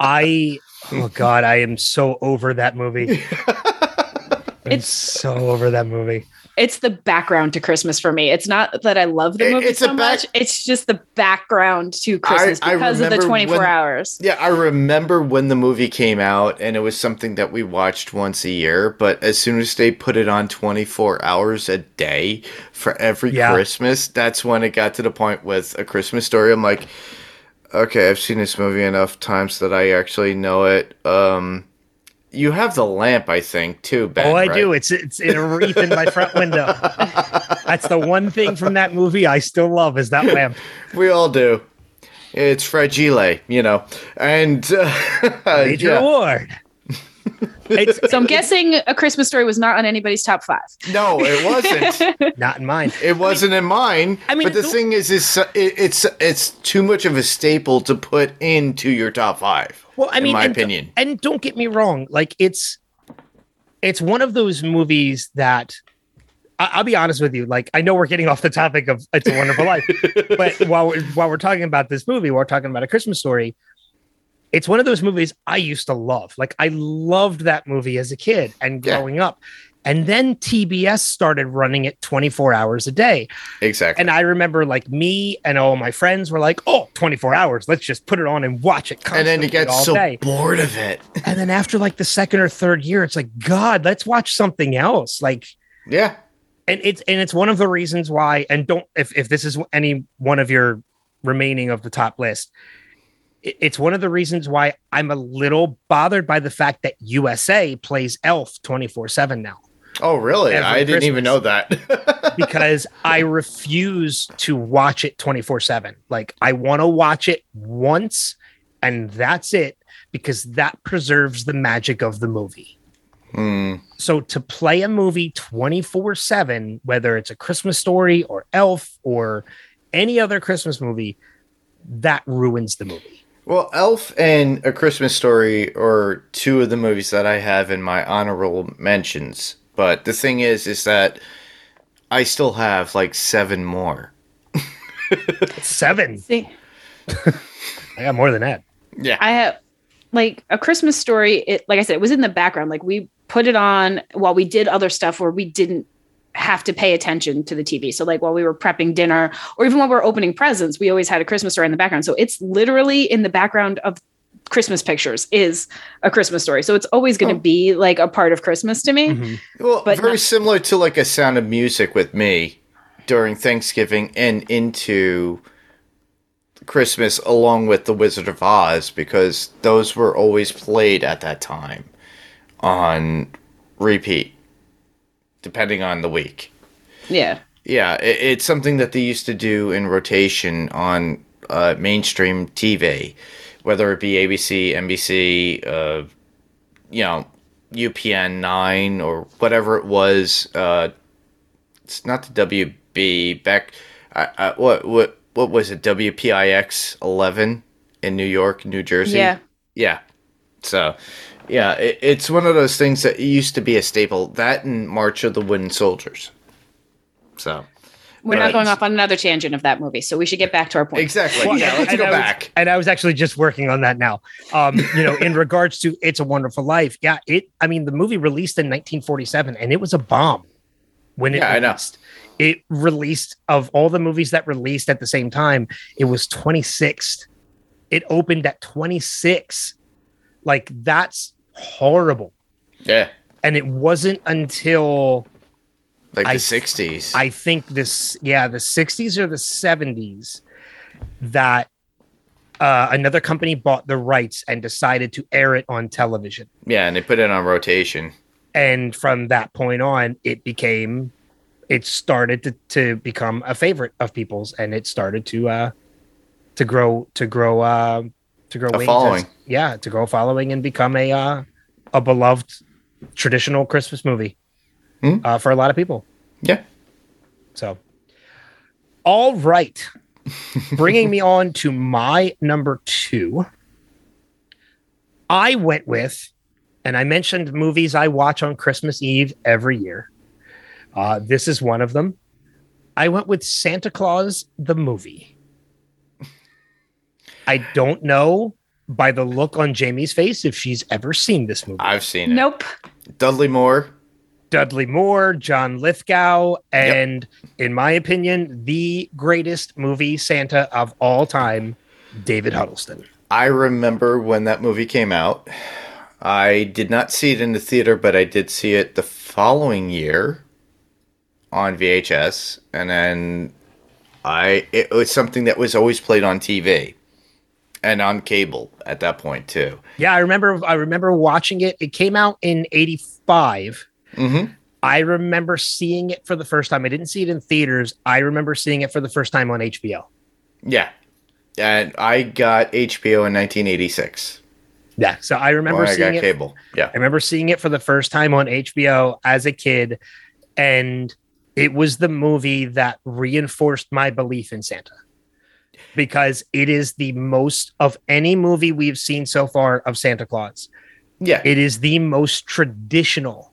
i Oh God, I am so over that movie. it's so over that movie. It's the background to Christmas for me. It's not that I love the movie it's so back- much. It's just the background to Christmas I, because I of the 24 when, hours. Yeah, I remember when the movie came out and it was something that we watched once a year, but as soon as they put it on 24 hours a day for every yeah. Christmas, that's when it got to the point with a Christmas story. I'm like, Okay, I've seen this movie enough times that I actually know it. Um, you have the lamp, I think, too, Ben. Oh, I right? do. It's it's in a wreath in my front window. That's the one thing from that movie I still love is that lamp. We all do. It's fragile, you know, and uh, Major yeah. Award. so I'm guessing A Christmas Story was not on anybody's top five. No, it wasn't. not in mine. It wasn't in mine. I mean, but the the- thing is, is uh, it, it's it's too much of a staple to put into your top five. Well, I in mean, my and, opinion. and don't get me wrong, like it's it's one of those movies that I, I'll be honest with you. Like, I know we're getting off the topic of "It's a Wonderful Life," but while we're, while we're talking about this movie, we're talking about a Christmas story. It's one of those movies I used to love. Like, I loved that movie as a kid and Yeah. growing up. And then TBS started running it 24 hours a day. Exactly. And I remember like me and all my friends were like, oh, 24 hours. Let's just put it on and watch it. and then you get so day. bored of it. And then after like the second or third year, it's like, God, let's watch something else. Like, Yeah. and it's and it's one of the reasons why. And don't if if this is any one of your remaining of the top list, it's one of the reasons why I'm a little bothered by the fact that USA plays Elf 24 seven now Oh, really? I didn't even know that. because I refuse to watch it 24 7. Like, I want to watch it once and that's it because that preserves the magic of the movie. Hmm. So, to play a movie 24 7, whether it's a Christmas story or Elf or any other Christmas movie, that ruins the movie. Well, Elf and A Christmas Story are two of the movies that I have in my honorable mentions. But the thing is, is that I still have like seven more. Seven. See, I got more than that. Yeah. I have like a Christmas story. It like I said, it was in the background. Like we put it on while we did other stuff where we didn't have to pay attention to the TV. So like while we were prepping dinner or even while we're opening presents, we always had a Christmas story in the background. So it's literally in the background of Christmas pictures is a Christmas story. So it's always going to Oh. be like a part of Christmas to me. Mhm. well, but very not- similar to like a Sound of Music with me during Thanksgiving and into Christmas, along with The Wizard of Oz, because those were always played at that time on repeat, depending on the week. Yeah. Yeah, it, it's something that they used to do in rotation on uh, mainstream TV, whether it be ABC, NBC, uh, you know, UPN nine or whatever it was. Uh, it's not the WB back. I, I, what what what was it? WPIX eleven in New York, New Jersey. Yeah. Yeah. So, yeah, it, it's one of those things that used to be a staple. That and March of the Wooden Soldiers. So. We're Right. not going off on another tangent of that movie. So we should get back to our point. Exactly. Well, yeah, and- let's and go I was- back. and I was actually just working on that now. Um, you know, in regards to It's a Wonderful Life, yeah, it. I mean, the movie released in 1947, and it was a bomb when it Yeah, I know. released. It released of all the movies that released at the same time, it was 26th. It opened at 26. Like that's horrible. Yeah, And it wasn't until like the I- '60s. I think this, yeah, the 60s or the 70s that uh, another company bought the rights and decided to air it on television. yeah, and they put it on rotation. And from that point on, it became, it started to, to become a favorite of people's, and it started to uh, to grow to grow uh, to grow A wings as- following. yeah, to grow a following and become a uh, a beloved traditional Christmas movie Hmm. uh, for a lot of people. Yeah. So, all right. Bringing me on to my number two. I went with, and I mentioned movies I watch on Christmas Eve every year. Uh, this is one of them. I went with Santa Claus the movie. I don't know by the look on Jamie's face if she's ever seen this movie. I've seen it. Nope. Dudley Moore. Dudley Moore, John Lithgow, and in my opinion, the greatest movie Santa of all time, David Huddleston. I remember when that movie came out. I did not see it in the theater, but I did see it the following year on VHS, and then I it was something that was always played on TV and on cable at that point too. Yeah, I remember I remember watching it. It came out in 85. Mm-hmm. I remember seeing it for the first time. I didn't see it in theaters. I remember seeing it for the first time on HBO. Yeah, and I got HBO in 1986. Yeah. So I remember Well, I seeing it. cable. Yeah. I remember seeing it for the first time on HBO as a kid, and it was the movie that reinforced my belief in Santa because it is the most of any movie we've seen so far of Santa Claus. Yeah. It is the most traditional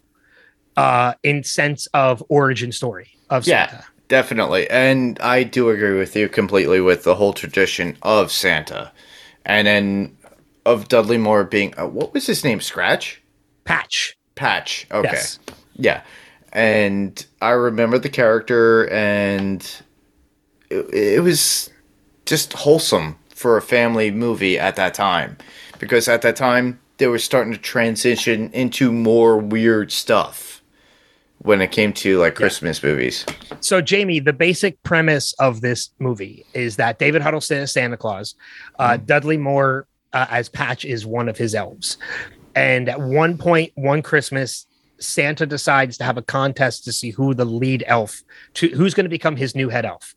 uh in sense of origin story of Yeah. Santa. Definitely. And I do agree with you completely with the whole tradition of Santa. And then of Dudley Moore being, uh, what was his name? Scratch? Patch. Patch. Okay. Yes. Yeah. And I remember the character, and it, it was just wholesome for a family movie at that time. Because at that time, they were starting to transition into more weird stuff when it came to like Christmas movies. So, Jamie, the basic premise of this movie is that David Huddleston is Santa Claus. Uh, Dudley Moore, uh, as Patch, is one of his elves. And at one point, one Christmas, Santa decides to have a contest to see who the lead elf, to, who's going to become his new head elf.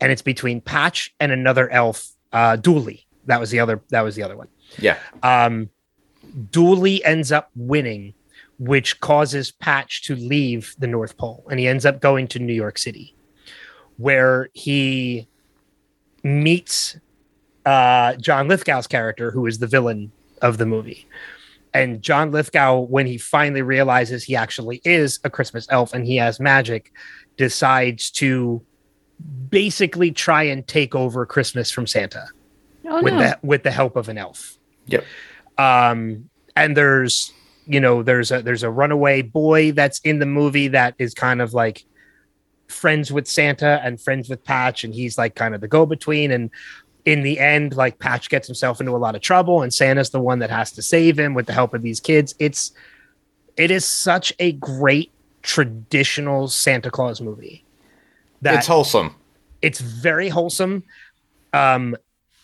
And it's between Patch and another elf, uh, Dooley. That was the other. That was the other one. Yeah. Um, Dooley ends up winning, which causes Patch to leave the North Pole, and he ends up going to New York City, where he meets uh, John Lithgow's character, who is the villain of the movie. And John Lithgow, when he finally realizes he actually is a Christmas elf and he has magic, decides to basically try and take over Christmas from Santa Oh with no. the with the help of an elf Yep. um and there's you know there's a there's a runaway boy that's in the movie that is kind of like friends with santa and friends with patch and he's like kind of the go-between and in the end like patch gets himself into a lot of trouble and santa's the one that has to save him with the help of these kids it's it is such a great traditional santa claus movie that it's wholesome. it's very wholesome um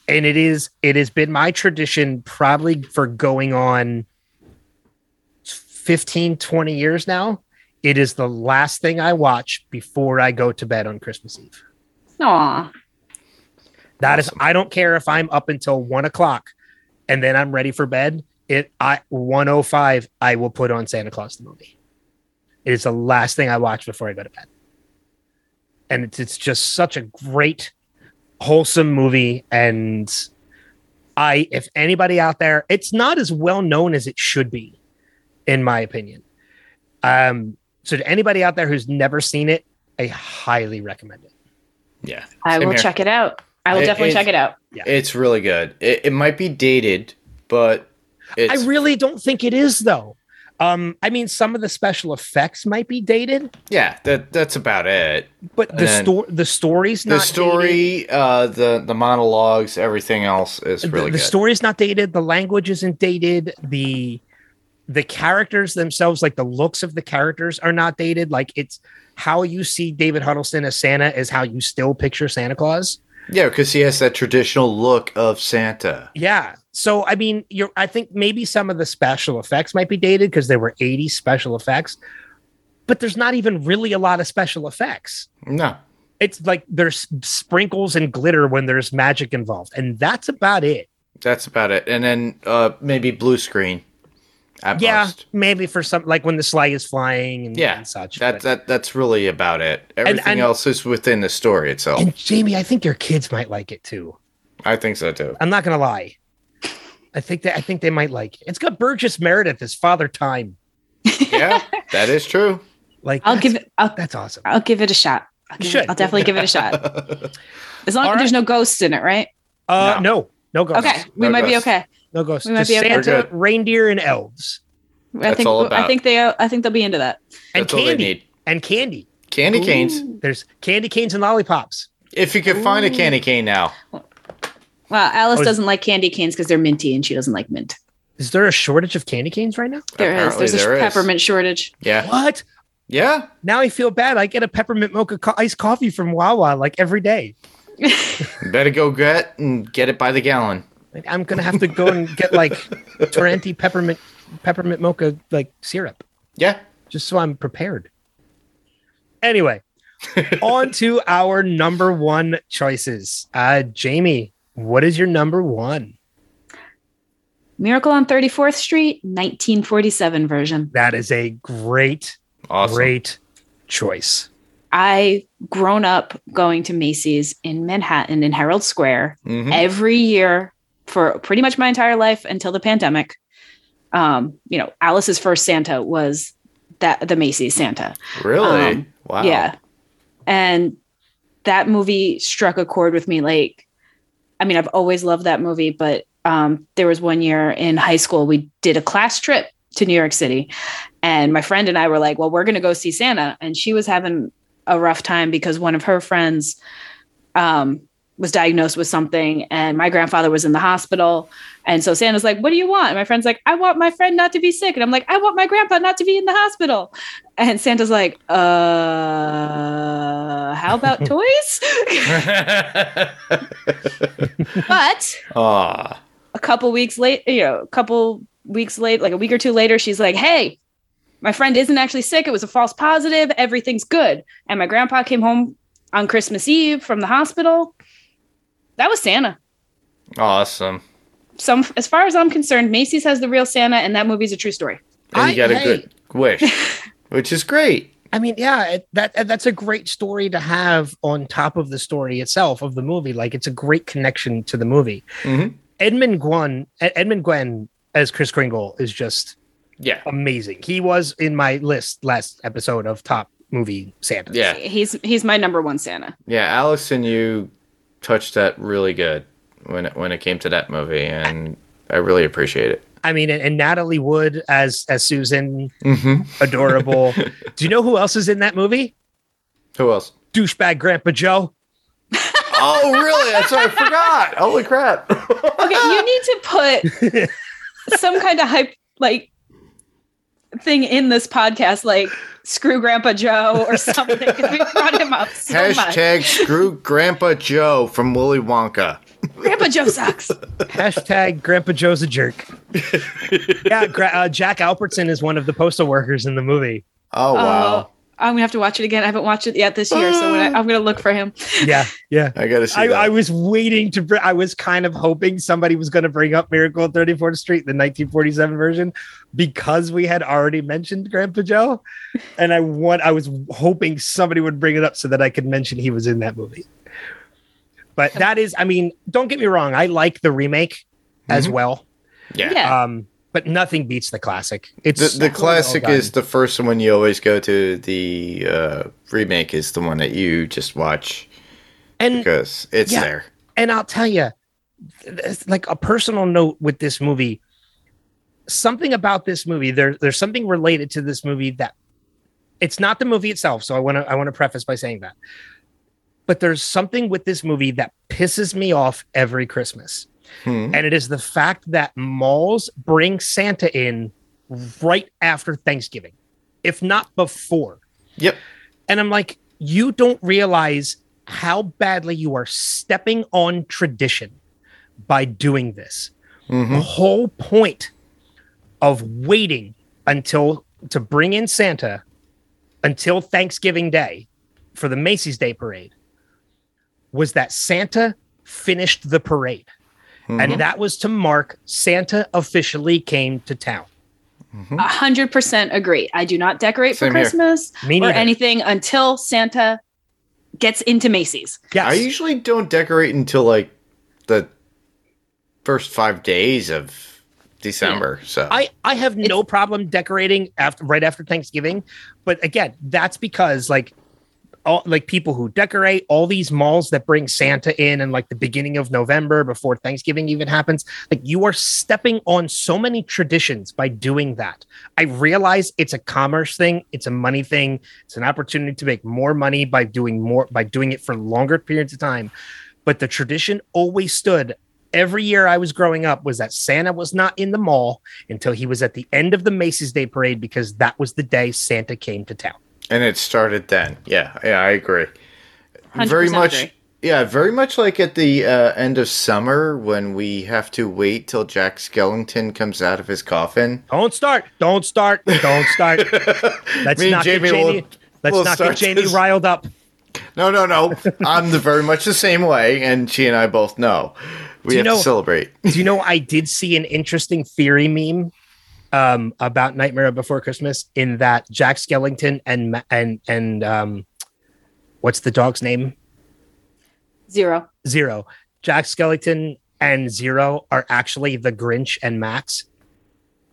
and it is it has been my tradition probably for going on 15 20 years now it is the last thing i watch before i go to bed on christmas eve Aw. That is, Awesome. i don't care if i'm up until one o'clock and then i'm ready for bed it i 105 i will put on santa claus the movie it is the last thing i watch before i go to bed and it's, it's just such a great wholesome movie and i if anybody out there it's not as well known as it should be in my opinion um so to anybody out there who's never seen it i highly recommend it Yeah. I Same will here. check it out. I will It- definitely check it out. Yeah. It's really good. It, it might be dated, but it's i really don't think it is though um i mean some of the special effects might be dated yeah. That that's about it. but the story the story's The story, uh, the the monologues, everything else is the, really the good. story's not dated the language isn't dated the the characters themselves like the looks of the characters are not dated like it's how you see david huddleston as santa is how you still picture santa claus yeah, because he has that traditional look of Santa. yeah so i mean you're i think maybe some of the special effects might be dated because there were 80 special effects but there's not even really a lot of special effects No, it's like there's sprinkles and glitter when there's magic involved and that's about it that's about it. And then uh, maybe blue screen. Yeah most. maybe for some like when the sleigh is flying and, Yeah, and such That but- that that's really about it. Everything and- else is within the story itself. and jamie i think your kids might like it too I think so too. i'm not gonna lie i think that i think they might like it it's got burgess meredith as father time Yeah, that is true. like I'll give it. I'll, that's awesome I'll give it a shot. I'll, give should. it, I'll definitely give it a shot. As long All as there's no ghosts in it, right? uh no no ghosts Okay, we No might be okay. no ghosts We might just be okay. Santa reindeer and elves I That's think all I think they I think they'll be into that. and That's all they candy need. and candy Candy canes. there's candy canes and lollipops If you can find a candy cane now. Well, Alice Oh, doesn't like candy canes because they're minty and she doesn't like mint. is there a shortage of candy canes right now There is. Apparently There's a there is. peppermint shortage. Yeah. what Yeah. now i feel bad i get a peppermint mocha co- iced coffee from wawa like every day better go get and get it by the gallon. I'm gonna have to go and get like torrenti peppermint peppermint mocha like syrup Yeah. just so I'm prepared. Anyway, on to our number one choices. Uh, Jamie, what is your number one? Miracle on 34th Street, 1947 version. That is a great, awesome. great choice. I grown up going to Macy's in Manhattan in Herald Square mm-hmm. every year for pretty much my entire life until the pandemic. Um, you know, Alice's first Santa was that the Macy's Santa. Really? Um, wow. Yeah. And that movie struck a chord with me. Like, I mean, I've always loved that movie, but um, there was one year in high school we did a class trip to New York City, and my friend and I were like, "Well, we're going to go see Santa," and she was having a rough time because one of her friends um, was diagnosed with something and my grandfather was in the hospital. And so Santa's like, What do you want? And my friend's like, I want my friend not to be sick. And I'm like, I want my grandpa not to be in the hospital. And Santa's like, Uh, how about toys? but Aww. a couple weeks late, you know, a couple weeks late, like a week or two later, she's like, Hey, my friend isn't actually sick. It was a false positive. Everything's good. And my grandpa came home on Christmas Eve from the hospital that was Santa. Awesome. Some, as far as I'm concerned, Macy's has the real Santa, and that movie's a true story. And you got a good wish, which is great. I mean, yeah, that that's a great story to have on top of the story itself of the movie. Like, it's a great connection to the movie. Mm-hmm. Edmund Gwenn, Edmund Gwenn as Kris Kringle is just yeah amazing. He was in my list last episode of top movie Santa. Yeah, he's he's my number one Santa. Yeah, Allison, you touched that really good when it, when it came to that movie, and I really appreciate it. I mean, and, and Natalie Wood as as Susan, mm-hmm. adorable. Do you know who else is in that movie? Who else? Douchebag Grandpa Joe. oh, really? That's what I forgot. Holy crap! okay, you need to put some kind of hype like thing in this podcast, like screw Grandpa Joe or something. we brought him up so Hashtag much. screw Grandpa Joe from Willy Wonka. Grandpa Joe sucks. Hashtag Grandpa Joe's a jerk. yeah, uh, Jack Albertson is one of the postal workers in the movie. Oh wow. I'm gonna have to watch it again. I haven't watched it yet this year, so I, am gonna look for him. Yeah, yeah. I gotta see. I, I, was waiting to. Br- I was kind of hoping somebody was gonna bring up Miracle on 34th Street, the 1947 version, because we had already mentioned Grandpa Joe, and I want. I was hoping somebody would bring it up so that I could mention he was in that movie. But that is, I mean, don't get me wrong. I like the remake mm-hmm. as well. Yeah. yeah. Um, but nothing beats the classic. It's the, the classic is the first one you always go to. The uh, remake is the one that you just watch, and because it's yeah, there. And I'll tell you, like a personal note with this movie, something about this movie. There, there's something related to this movie that it's not the movie itself. So I want to, I want to preface by saying that. But there's something with this movie that pisses me off every Christmas Hmm. And it is the fact that malls bring Santa in right after Thanksgiving, if not before. Yep. And I'm like, you don't realize how badly you are stepping on tradition by doing this. Mm-hmm. The whole point of waiting until to bring in Santa until Thanksgiving Day for the Macy's Day Parade was that Santa finished the parade. Mm-hmm. And that was to mark Santa officially came to town. A hundred percent agree. I do not decorate Same for Christmas or anything until Santa gets into Macy's. Yeah, I usually don't decorate until like the first five days of December. Yeah. So I I have it's, no problem decorating after right after Thanksgiving, but again, that's because like all like people who decorate all these malls that bring Santa in and like the beginning of November before Thanksgiving even happens. Like you are stepping on so many traditions by doing that. I realize it's a commerce thing, it's a money thing, it's an opportunity to make more money by doing more by doing it for longer periods of time. But the tradition always stood every year I was growing up was that Santa was not in the mall until he was at the end of the Macy's Day Parade because that was the day Santa came to town. And it started then. Yeah, yeah, I agree. Very much. Agree. Yeah, very much like at the uh, end of summer when we have to wait till Jack Skellington comes out of his coffin. Don't start! Don't start! Don't start! let's not Jamie get Jamie. Will, let's will not get Jamie this. riled up. No, no, no. I'm the very much the same way, and she and I both know. We have know, to celebrate. do you know I did see an interesting theory meme um, about Nightmare Before Christmas in that Jack Skellington and and and um, what's the dog's name? Zero. Zero. Jack Skellington and Zero are actually the Grinch and Max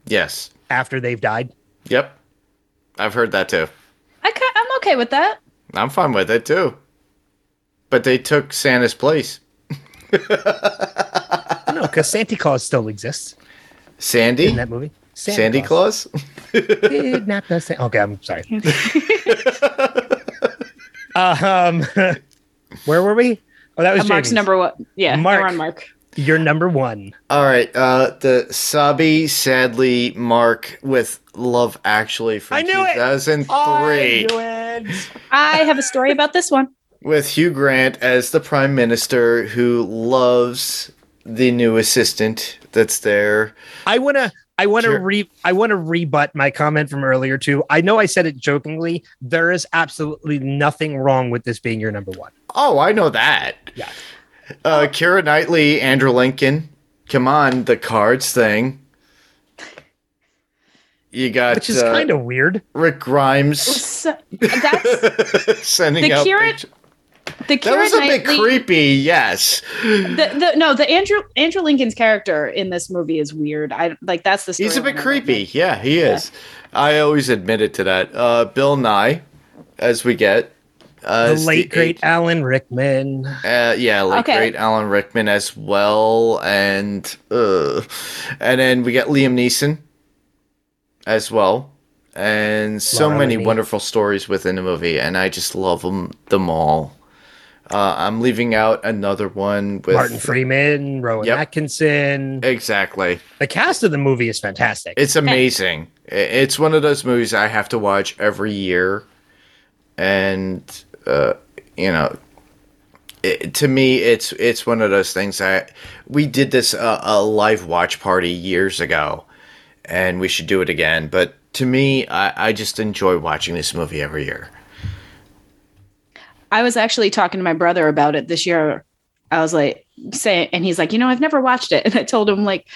Yes. after they've died. Yep. I've heard that too. I ca- I'm okay with that. I'm fine with it too. But they took Santa's place. No, because Santa Claus still exists Sandy? in that movie. Santa Sandy Claus? not the us. Okay, I'm sorry. um, where were we? Oh, that was Uh, Mark's Jamie's. number one. Yeah, Mark. we're on Mark. You're number one. All right. Uh, the Sabi sadly Mark with Love Actually from I knew it! 2003 it. I have a story about this one. with Hugh Grant as the Prime Minister who loves the new assistant that's there. I wanna. I want to Sure. re I want to rebut my comment from earlier too. I know I said it jokingly. There is absolutely nothing wrong with this being your number one. Oh, I know that. Yeah. Uh, Keira Knightley, Andrew Lincoln. Come on, the cards thing. You got Which is uh, kind of weird. Rick Grimes So, that's sending the out. Keira- pictures. The That Keira was a bit creepy. Yes. The, the, no, the Andrew Andrew Lincoln's character in this movie is weird. I like that's the. He's a bit storyline I creepy. Yeah, he is. I always admitted to that. Uh, Bill Nighy, as we get. Uh, The as late great eight- Alan Rickman. Uh, yeah, like Okay. great Alan Rickman as well, and uh, and then we get Liam Neeson as well, and so Laura many Linney. wonderful stories within the movie, and I just love them them all. Uh, I'm leaving out another one with Martin Freeman, Rowan Yep. Atkinson. Exactly, The cast of the movie is fantastic. it's amazing. It's one of those movies I have to watch every year, and uh, you know, it, to me, it's it's one of those things that we did this uh, a live watch party years ago, and we should do it again. But to me, I, I just enjoy watching this movie every year. I was actually talking to my brother about it this year. I was like saying, and he's like, you know, I've never watched it, and I told him like,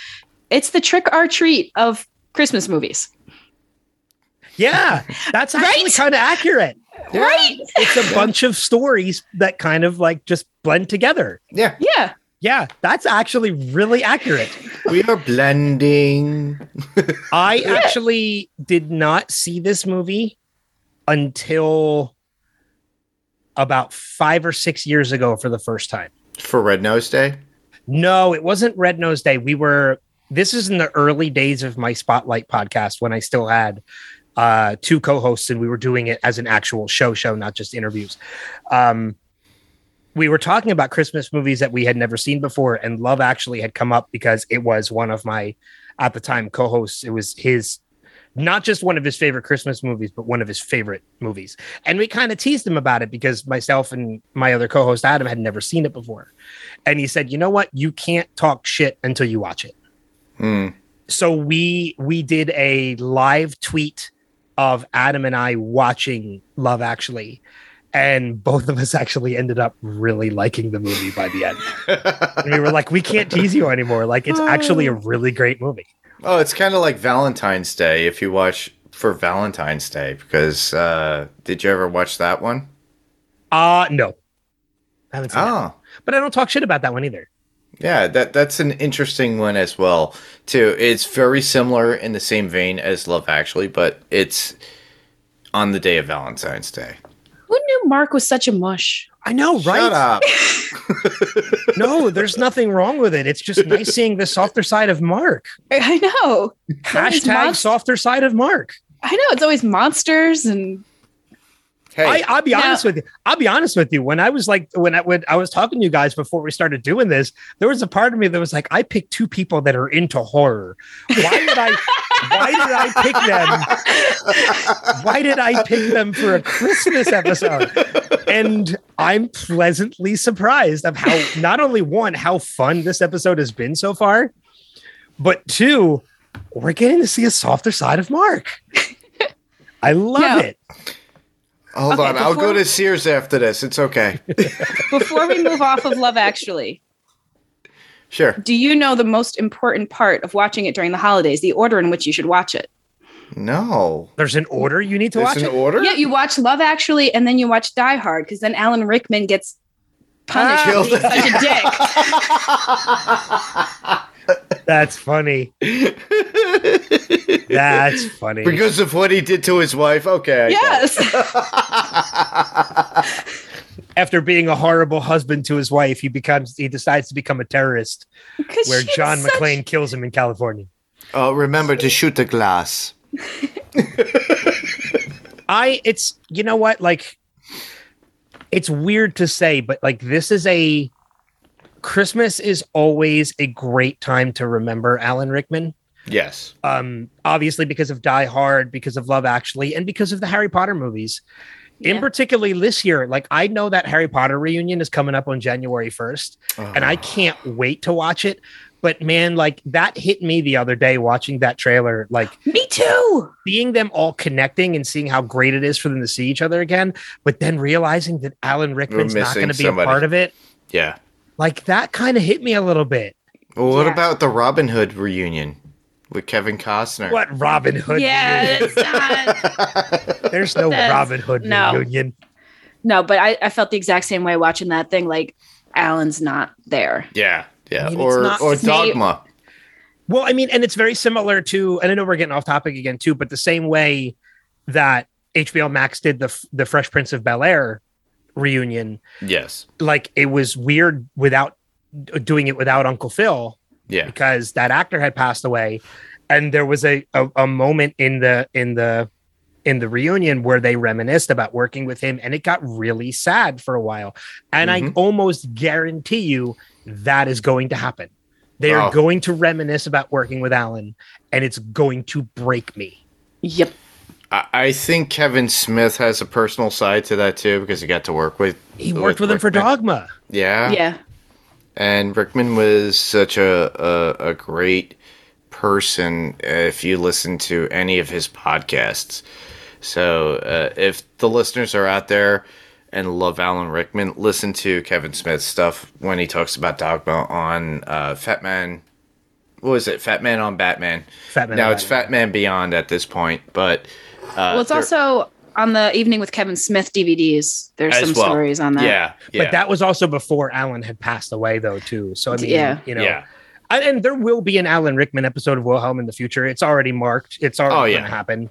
it's the trick or treat of Christmas movies, yeah, that's actually Right? kind of accurate. right? It's a bunch of stories that kind of like just blend together. Yeah, Yeah, Yeah, that's actually really accurate. we are blending. I actually did not see this movie until about five or six years ago for the first time. For Red Nose Day? No, it wasn't Red Nose Day. We were, this is in the early days of my Spotlight podcast when I still had uh, two co hosts and we were doing it as an actual show, show, not just interviews. Um, we were talking about Christmas movies that we had never seen before, and Love Actually had come up because it was one of my, at the time, co hosts. It was his, not just one of his favorite Christmas movies, but one of his favorite movies. And we kind of teased him about it because myself and my other co host, Adam, had never seen it before. And he said, you know what? You can't talk shit until you watch it. Hmm. So we we did a live tweet of Adam and I watching Love Actually. And both of us actually ended up really liking the movie by the end. and we were like, we can't tease you anymore. Like, it's actually a really great movie. Oh, it's kind of like Valentine's Day if you watch for Valentine's Day because uh, did you ever watch that one? Uh no. I haven't seen that. Oh, But I don't talk shit about that one either. yeah, that that's an interesting one as well. Too, it's very similar in the same vein as Love Actually, but it's on the day of Valentine's Day. who knew Mark was such a mush? I know, right? Shut up. No, there's nothing wrong with it. It's just nice seeing the softer side of Mark. I know, Hashtag monst- softer side of Mark. I know. It's always monsters and Hey, I, I'll be Now- honest with you. I'll be honest with you. When I was like, when I when I was talking to you guys before we started doing this, there was a part of me that was like, I picked two people that are into horror. Why did I? Why did I pick them? Why did I pick them for a Christmas episode? And I'm pleasantly surprised of how not only one how fun this episode has been so far, but two, we're getting to see a softer side of Mark. I love Yeah. it. hold okay, on. I'll go to Sears after this. It's okay. before we move off of Love Actually, Sure. Do you know the most important part of watching it during the holidays? The order in which you should watch it. No. There's an order you need to There's watch an it. order? Yeah, you watch Love Actually, and then you watch Die Hard because then Alan Rickman gets punished Ah. for being such a dick. That's funny. That's funny. because of what he did to his wife. Okay. I Yes. After being a horrible husband to his wife, he becomes he decides to become a terrorist. where John such- McClane kills him in California. Oh, remember to shoot the glass. I it's you know what like it's weird to say but like this is a Christmas is always a great time to remember Alan Rickman Yes. um obviously because of Die Hard because of Love Actually and because of the Harry Potter movies in Yeah. particularly this year like I know that Harry Potter reunion is coming up on January 1st and I can't wait to watch it but man like that hit me the other day watching that trailer like Me too. seeing them all connecting and seeing how great it is for them to see each other again, but then realizing that Alan Rickman's not going to be somebody. a part of it, Yeah. Like that kind of hit me a little bit. Well, what Yeah. about the Robin Hood reunion with Kevin Costner? What Robin Hood? Yeah, reunion? it's not. there's no That's- Robin Hood no. reunion. No, but I, I felt the exact same way watching that thing. Like Alan's not there. Yeah. Yeah. I mean, or not- or Dogma. Well, I mean, and it's very similar to, and I know we're getting off topic again too, but the same way that HBO Max did the the Fresh Prince of Bel Air reunion, Yes. like it was weird without doing it without Uncle Phil. Yeah. because that actor had passed away and there was a, a a moment in the in the in the reunion where they reminisced about working with him and it got really sad for a while and i Mhm. almost guarantee you that is going to happen they are Oh. going to reminisce about working with alan and it's going to break me Yep. I, I think Kevin Smith has a personal side to that too because he got to work with. he worked with him for dogma Yeah. Yeah. And Rickman was such a, a, a great person if you listen to any of his podcasts. So uh, if the listeners are out there and love Alan Rickman, listen to Kevin Smith's stuff when he talks about Dogma on uh, Fat Man. What was it? Fat Man on Batman. Fat Man now on it's Batman. Fat Man Beyond at this point, but uh, Well, it's also on the Evening with Kevin Smith DVDs. There's some well. stories on that. yeah, yeah, but that was also before alan had passed away though too so i mean Yeah. you know yeah. I- and there will be an Alan Rickman episode of Wilhelm in the future. It's already marked. It's already Oh, going to happen.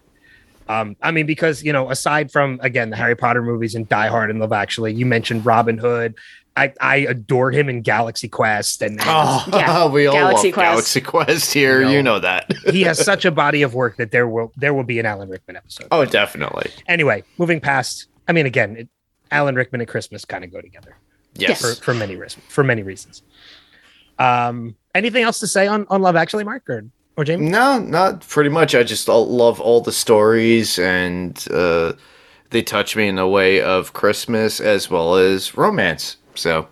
Um, I mean, because you know, aside from again the Harry Potter movies and Die Hard and Love Actually, you mentioned Robin Hood. I, I adore him in Galaxy Quest, and Oh, Yeah. we all Galaxy love Quest. Galaxy Quest here. You know. You know that. he has such a body of work that there will there will be an Alan Rickman episode. oh, definitely. Anyway, moving past. I mean, again, it, Alan Rickman and Christmas kind of go together Yes. for, for many reasons. For many reasons. Um, anything else to say on on Love Actually, Mark or or Jayme? No, not pretty much. I just love all the stories, and uh, they touch me in the way of Christmas as well as romance. So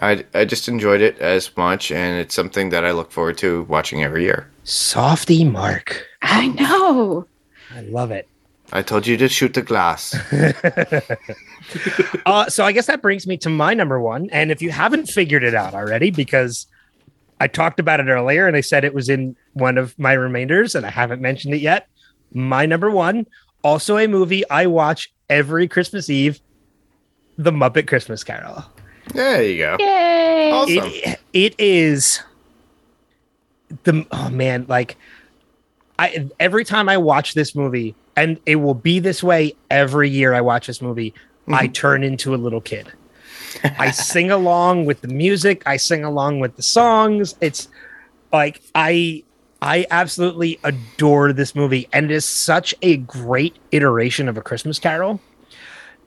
I I just enjoyed it as much, and it's something that I look forward to watching every year. Softy Mark. I know. I love it. I told you to shoot the glass. Uh, so I guess that brings me to my number one. And if you haven't figured it out already, because I talked about it earlier and I said it was in one of my remainders and I haven't mentioned it yet. My number one, also a movie I watch every Christmas Eve, The Muppet Christmas Carol. There you go. Yay. Awesome. It, it is the oh man, like I every time I watch this movie, and it will be this way every year I watch this movie, I mm-hmm. turn into a little kid. I sing along with the music, I sing along with the songs. It's like I I absolutely adore this movie, and it is such a great iteration of a Christmas Carol.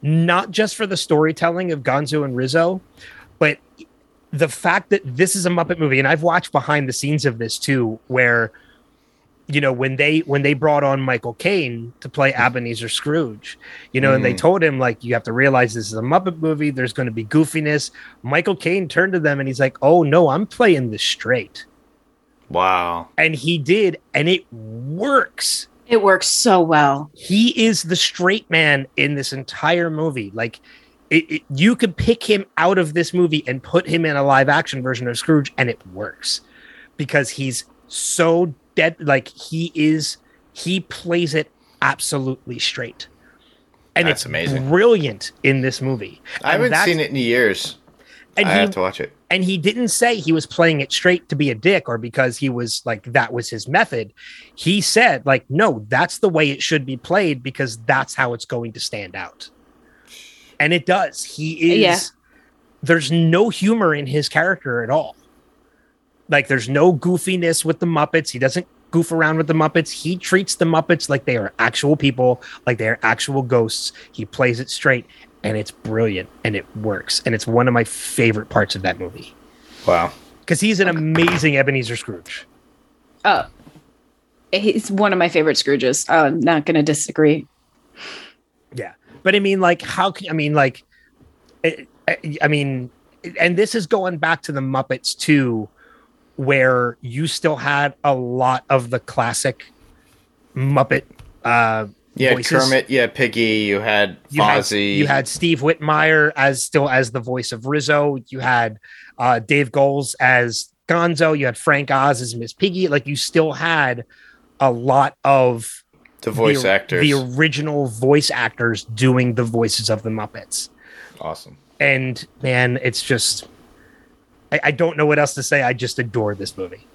Not just for the storytelling of Gonzo and Rizzo, but the fact that this is a Muppet movie, and I've watched behind the scenes of this too, where you know when they when they brought on Michael Caine to play Ebenezer Scrooge, you know, and they Mm. told him like you have to realize this is a Muppet movie. There's going to be goofiness. Michael Caine turned to them and he's like, "Oh no, I'm playing this straight," Wow. and he did, and it works. It works so well. He is the straight man in this entire movie. Like it, it, you could pick him out of this movie and put him in a live action version of Scrooge, and it works because he's so dead. Like he is, he plays it absolutely straight, and That's it's amazing. brilliant in this movie. I And haven't seen it in years. And I he, have to watch it. and he didn't say he was playing it straight to be a dick or because he was like that was his method. He said like, no, that's the way it should be played because that's how it's going to stand out. And it does. He is. Yeah. There's no humor in his character at all. Like there's no goofiness with the Muppets. He doesn't goof around with the Muppets. He treats the Muppets like they are actual people, like they are actual ghosts. He plays it straight, and it's brilliant, and it works, and it's one of my favorite parts of that movie Wow. because he's an amazing Ebenezer Scrooge. Oh, he's one of my favorite Scrooges. I'm not going to disagree. Yeah, but I mean, like, how can I mean, like, I, I- I mean, and this is going back to the Muppets too, where you still had a lot of the classic Muppet. Uh, Yeah, voices. Kermit. Yeah, Piggy. You had You had, you had Steve Whitmire as still as the voice of Rizzo. You had uh, Dave Goelz as Gonzo. You had Frank Oz as Miss Piggy. Like you still had a lot of the voice the, actors. the original voice actors doing the voices of the Muppets. awesome. And man, it's just I, I don't know what else to say. I just adore this movie.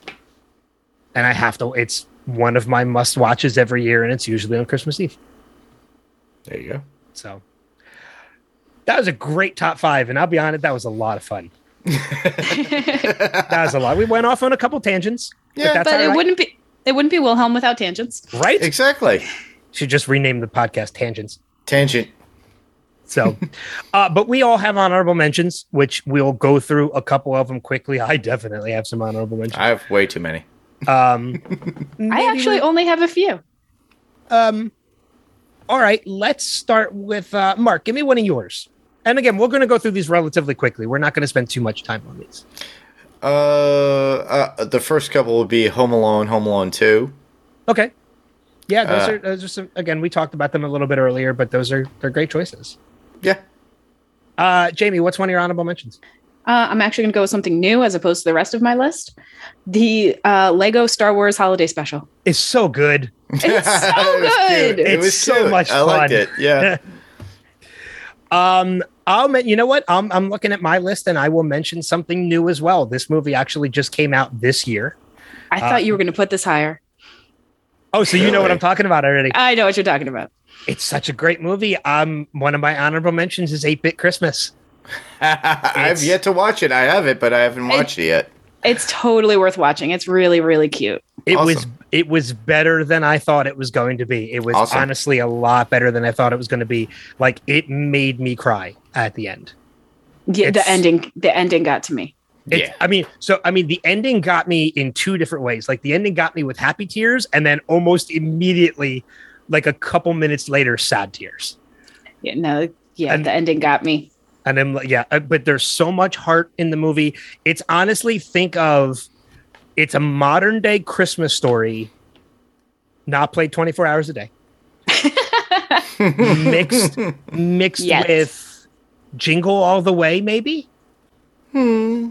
And I have to it's one of my must watches every year, and it's usually on Christmas Eve. There you go. So that was a great top five, and I'll be honest, that was a lot of fun. That was a lot. We went off on a couple tangents. Yeah, that's but it right. wouldn't be it wouldn't be Wilhelm without tangents. right. Exactly. Should just rename the podcast Tangents. Tangent. So, uh, but we all have honorable mentions, which we'll go through a couple of them quickly. I definitely have some honorable mentions. I have way too many. Um, I actually we- only have a few. um, all right, let's start with uh, Mark. Give me one of yours. And again, we're going to go through these relatively quickly. We're not going to spend too much time on these. Uh, uh, the first couple would be Home Alone, Home Alone Two. Okay. Yeah, those Uh, are those are some. Again, we talked about them a little bit earlier, but those are they're great choices. Yeah. Uh, Jayme, what's one of your honorable mentions? Uh, I'm actually going to go with something new as opposed to the rest of my list. The uh, Lego Star Wars Holiday Special. It's so good. It's so It was good. It It's was so cute. much I liked it. Yeah. Um, I'll men- you know what? I'm I'm looking at my list and I will mention something new as well. This movie actually just came out this year. I Uh, thought you were going to put this higher. Oh, so you know what I'm talking about already. I know what you're talking about. It's such a great movie. Um, one of my honorable mentions is 8-Bit Christmas. I've yet to watch it. I have it, but I haven't watched it yet. It's totally worth watching. It's really, really cute. It was it was better than I thought it was going to be. It was Awesome. honestly a lot better than I thought it was going to be. Like it made me cry at the end. Yeah, It's- the ending. The ending got to me. Yeah. I mean, so I mean, the ending got me in two different ways. Like the ending got me with happy tears, and then almost immediately, like a couple minutes later, sad tears. Yeah, no, yeah, And- the ending got me. And I'm like, yeah, uh, but there's so much heart in the movie. It's honestly think of, it's a modern day Christmas story, not played 24 hours a day, mixed mixed Yes. with Jingle All the Way, maybe. Hmm.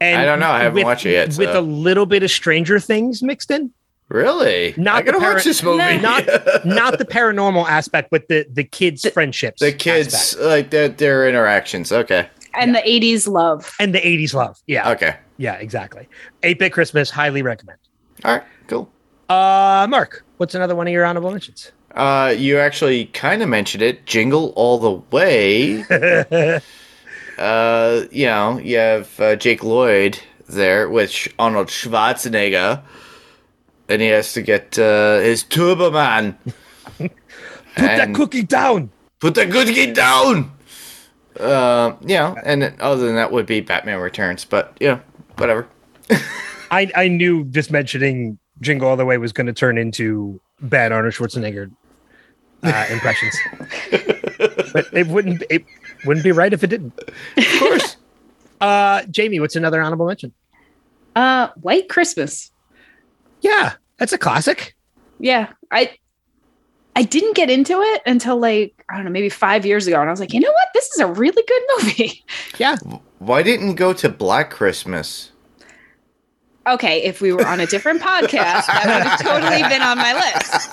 And I don't know. I haven't with- watched it yet, With so- a little bit of Stranger Things mixed in, Really? Not I gotta the watch this movie. not not the paranormal aspect, but the the kids' friendships, the kids, aspect. like their their interactions. Okay. And the 80s love. and the '80s love. Yeah, Okay. yeah, exactly. Eight bit Christmas, highly recommend. All right. Cool. Uh, Mark, what's another one of your honorable mentions? Uh, you actually kind of mentioned it. Jingle all the way. uh, you know, you have uh, Jake Lloyd there with Sh- Arnold Schwarzenegger, and he has to get uh, his Turbo Man. Put that cookie down. Put that cookie down. Uh, you know, and then other than that would be Batman Returns, but yeah, whatever. I I knew just mentioning Jingle All the Way was going to turn into bad Arnold Schwarzenegger uh, impressions, but it wouldn't it wouldn't be right if it didn't. Of course. Uh, Jayme, what's another honorable mention? Uh, White Christmas. Yeah, that's a classic. Yeah, I I didn't get into it until like I don't know, maybe five years ago, and I was like, you know what, this is a really good movie. Yeah. Why didn't you go to Black Christmas? Okay, if we were on a different podcast, that would have totally been on my list.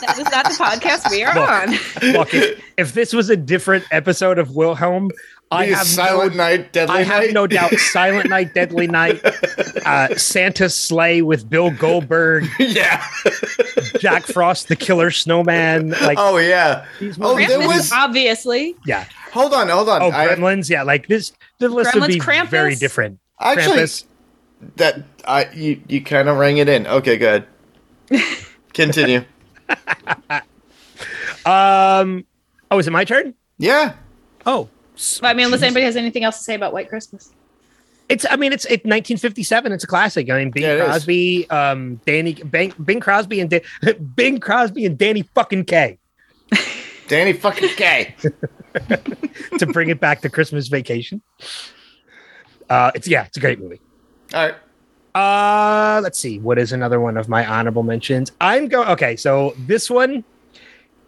That is not the podcast we are Look, on. Look, if, if this was a different episode of Wilhelm, I have Silent no, Night, Deadly I have no doubt. Silent Night, Deadly Night, uh, Santa's Slay with Bill Goldberg, yeah. Jack Frost, the Killer Snowman. Like, oh yeah. Oh, there was- obviously. yeah. Hold on, hold on. Oh, I, Yeah, like this. The list would be Krampus? very different. actually Krampus. that I you you kind of rang it in. Okay, good. Continue. Um. Oh, is it my turn? Yeah. Oh, But, I mean, unless anybody has anything else to say about White Christmas. It's. I mean, it's it, 1957. It's a classic. I mean, Bing Yeah. Crosby, um, Danny, Bing, Bing Crosby, and Da- Bing Crosby and Danny fucking Kaye Danny fucking Kaye. to bring it back to Christmas Vacation. Uh, it's yeah, it's a great movie. All right. Uh, let's see. What is another one of my honorable mentions? I'm going. Okay, so this one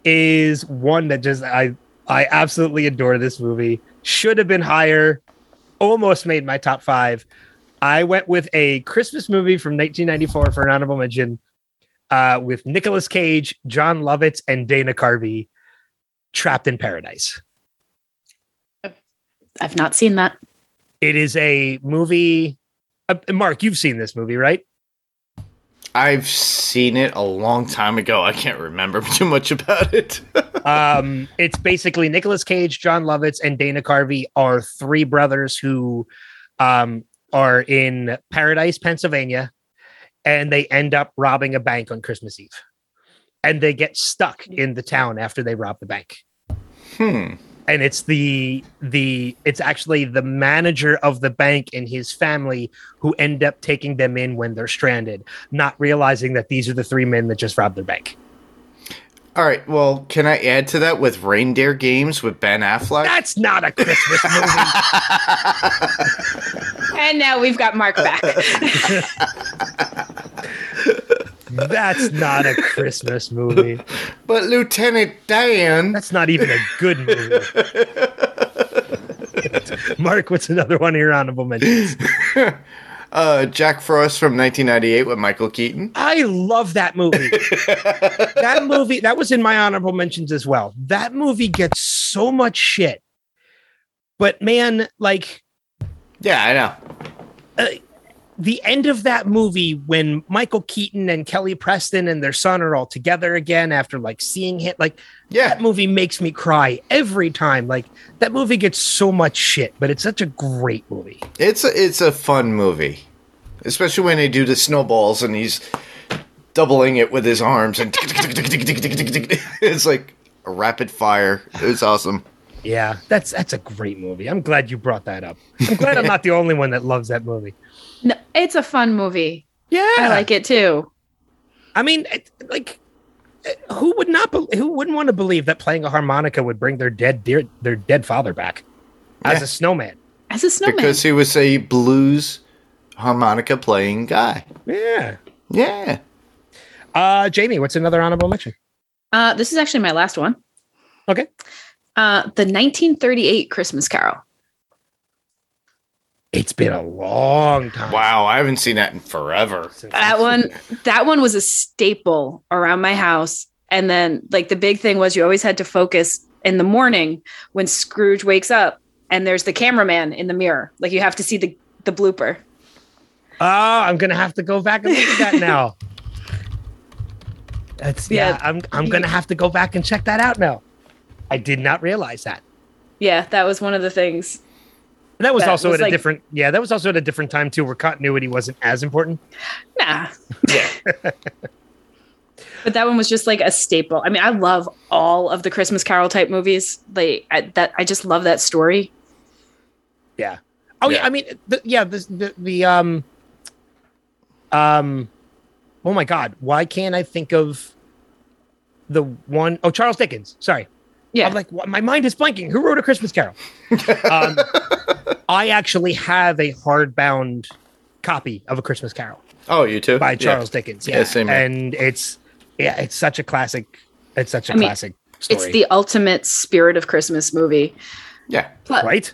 is one that just I I absolutely adore this movie. Should have been higher. Almost made my top five. I went with a Christmas movie from 1994 for an honorable mention, uh, with Nicolas Cage, Jon Lovitz, and Dana Carvey. Trapped in Paradise. I've not seen that. It is a movie. Uh, Mark, you've seen this movie, right? I've seen it a long time ago. I can't remember too much about it. um, it's basically Nicolas Cage, Jon Lovitz, and Dana Carvey are three brothers who um, are in Paradise, Pennsylvania, and they end up robbing a bank on Christmas Eve. And they get stuck in the town after they rob the bank. hmm. And it's the the it's actually the manager of the bank and his family who end up taking them in when they're stranded, not realizing that these are the three men that just robbed their bank. All right. Well, can I add to that with Reindeer Games with Ben Affleck? That's not a Christmas movie. And now we've got Mark back. That's not a Christmas movie. but Lieutenant Dan. That's not even a good movie. Mark, what's another one of your honorable mentions? Uh, Jack Frost from 1998 with Michael Keaton. I love that movie. that movie, that was in my honorable mentions as well. That movie gets so much shit. But man, like Yeah, I know. The end of that movie when Michael Keaton and Kelly Preston and their son are all together again after like seeing him, like Yeah. that movie makes me cry every time. Like that movie gets so much shit, but it's such a great movie. It's a, it's a fun movie, especially when they do the snowballs and he's doubling it with his arms and it's like a rapid fire. It's awesome. Yeah, that's that's a great movie. I'm glad you brought that up. I'm glad I'm not the only one that loves that movie. No, it's a fun movie. Yeah, I like it too. I mean, like, uh, who would not? Be- who wouldn't want to believe that playing a harmonica would bring their dead dear, their dead father back as a snowman? As a snowman. Because he was a blues harmonica playing guy. Yeah. Yeah. Uh, Jayme, what's another honorable mention? uh, this is actually my last one. Okay. Uh, the 1938 Christmas Carol. It's been a long time. Wow, I haven't seen that in forever. That one, that one was a staple around my house. And then, like, the big thing was you always had to focus in the morning when Scrooge wakes up and there's the cameraman in the mirror. Like, you have to see the, the blooper. Oh, I'm gonna have to go back and look at that now. That's yeah. Yeah. I'm I'm gonna have to go back and check that out now. I did not realize that. Yeah, that was one of the things. That was That also was at a different. Yeah, that was also at a different time too, where continuity wasn't as important. Nah. Yeah. But that one was just like a staple. I mean, I love all of the Christmas Carol type movies. Like I, that, I just love that story. Yeah. Oh yeah. Yeah. I mean, the, yeah. The, the the um um. Oh my God! Why can't I think of the one oh Charles Dickens? Sorry. Yeah, I'm like, what? my mind is blanking. Who wrote a Christmas Carol? um, I actually have a hardbound copy of a Christmas Carol Oh, you too? by Yeah. Charles Dickens. Yeah, Yeah, same here. and it's yeah, it's such a classic It's such a I mean, classic story. It's the ultimate spirit of Christmas movie. Yeah. But right.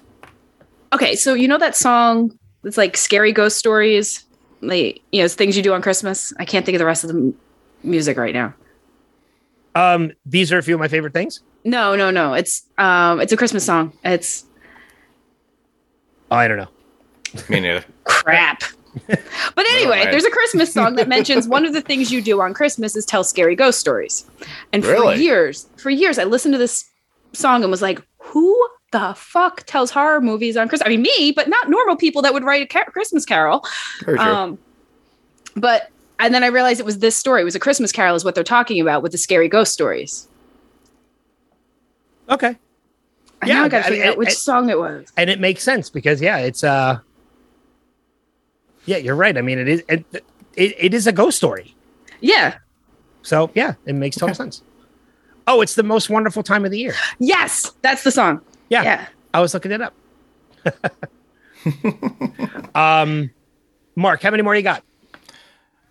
okay, so you know that song? It's like scary ghost stories, like you know, it's things you do on Christmas. I can't think of the rest of the m- music right now. Um, these are a few of my favorite things. No, no, no. It's um, it's a Christmas song. It's Oh, I don't know. Me neither. crap. But anyway, Alright. there's a Christmas song that mentions one of the things you do on Christmas is tell scary ghost stories. And for years, for years, I listened to this song and was like, who the fuck tells horror movies on Christmas? I mean, me, but not normal people that would write a ca- Christmas carol. Um, but and then I realized it was this story. It was a Christmas Carol, is what they're talking about with the scary ghost stories. Okay. And Yeah, now I gotta I- figure I- out which I- song it was. and it makes sense because yeah, it's uh, yeah, you're right. I mean, it is it, it, it is a ghost story. Yeah. So yeah, it makes total sense. Oh, it's the most wonderful time of the year. Yes, that's the song. Yeah, Yeah. I was looking it up. um, Mark, how many more you got?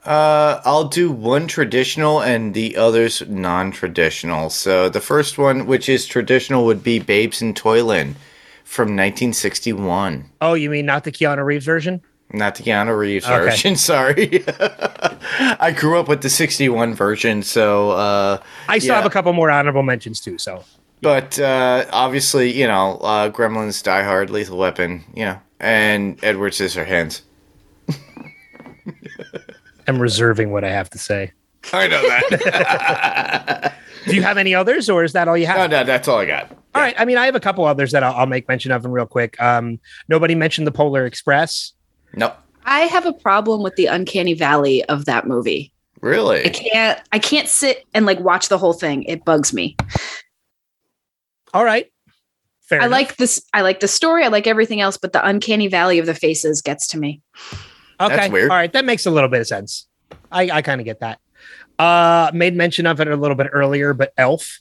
Uh, I'll do one traditional and the others non-traditional. So the first one, which is traditional, would be Babes in Toyland from 1961. Oh, you mean not the Keanu Reeves version? Not the Keanu Reeves Okay. version. Sorry, I grew up with the 61 version, so uh, I still Yeah. have a couple more honorable mentions too. So But uh, obviously, you know, uh, Gremlins, Die Hard, Lethal Weapon, you know, and Edward Scissorhands. I'm reserving what I have to say. I know that. Do you have any others, or is that all you have? no, no, that's all I got. All right. I mean, I have a couple others that I'll, I'll make mention of them real quick. Um, nobody mentioned the Polar Express. Nope. I have a problem with the uncanny valley of that movie. Really? I can't I can't sit and like watch the whole thing. It bugs me. All right. Fair. I enough. like this I like the story, I like everything else, but the uncanny valley of the faces gets to me. Okay. That's weird. All right. That makes a little bit of sense. I, I kind of get that. Uh, made mention of it a little bit earlier, but Elf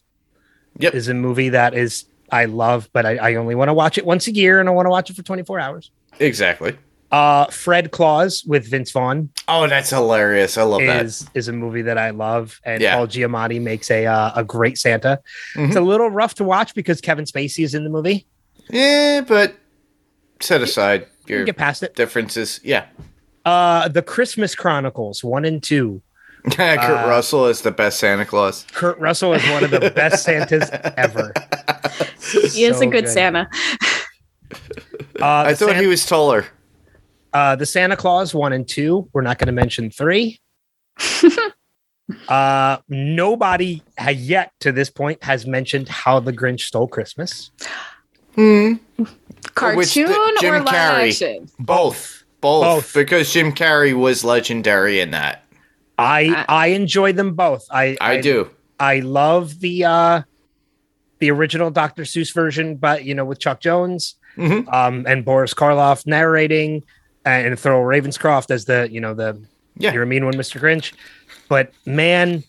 Yep. is a movie that is I love, but I, I only want to watch it once a year and I want to watch it for 24 hours. Exactly. Uh, Fred Claus with Vince Vaughn Oh, that's hilarious. I love that. is is a movie that I love, and Yeah. Paul Giamatti makes a uh, a great Santa. It's Mhm. a little rough to watch because Kevin Spacey is in the movie. Yeah, but set aside You your can get past it. differences. Yeah. Uh, the Christmas Chronicles one and two. Kurt Uh, Russell is the best Santa Claus. Kurt Russell is one of the best Santas ever. He is So a good, good. Santa. Uh, I thought San- he was taller. uh, the Santa Claus one and two. We're not going to mention three. uh, nobody ha- yet to this point has mentioned how the Grinch stole Christmas. Hmm. Cartoon Which the- Jim or live Carrey. action? Both. Both. Both. Because Jim Carrey was legendary in that. I I enjoy them both. I I, do. I love the uh the original Dr. Seuss version, but you know, with Chuck Jones Mhm. um and Boris Karloff narrating and Thurl Ravenscroft as the, you know, the Yeah. you're a mean one, Mr. Grinch. But man,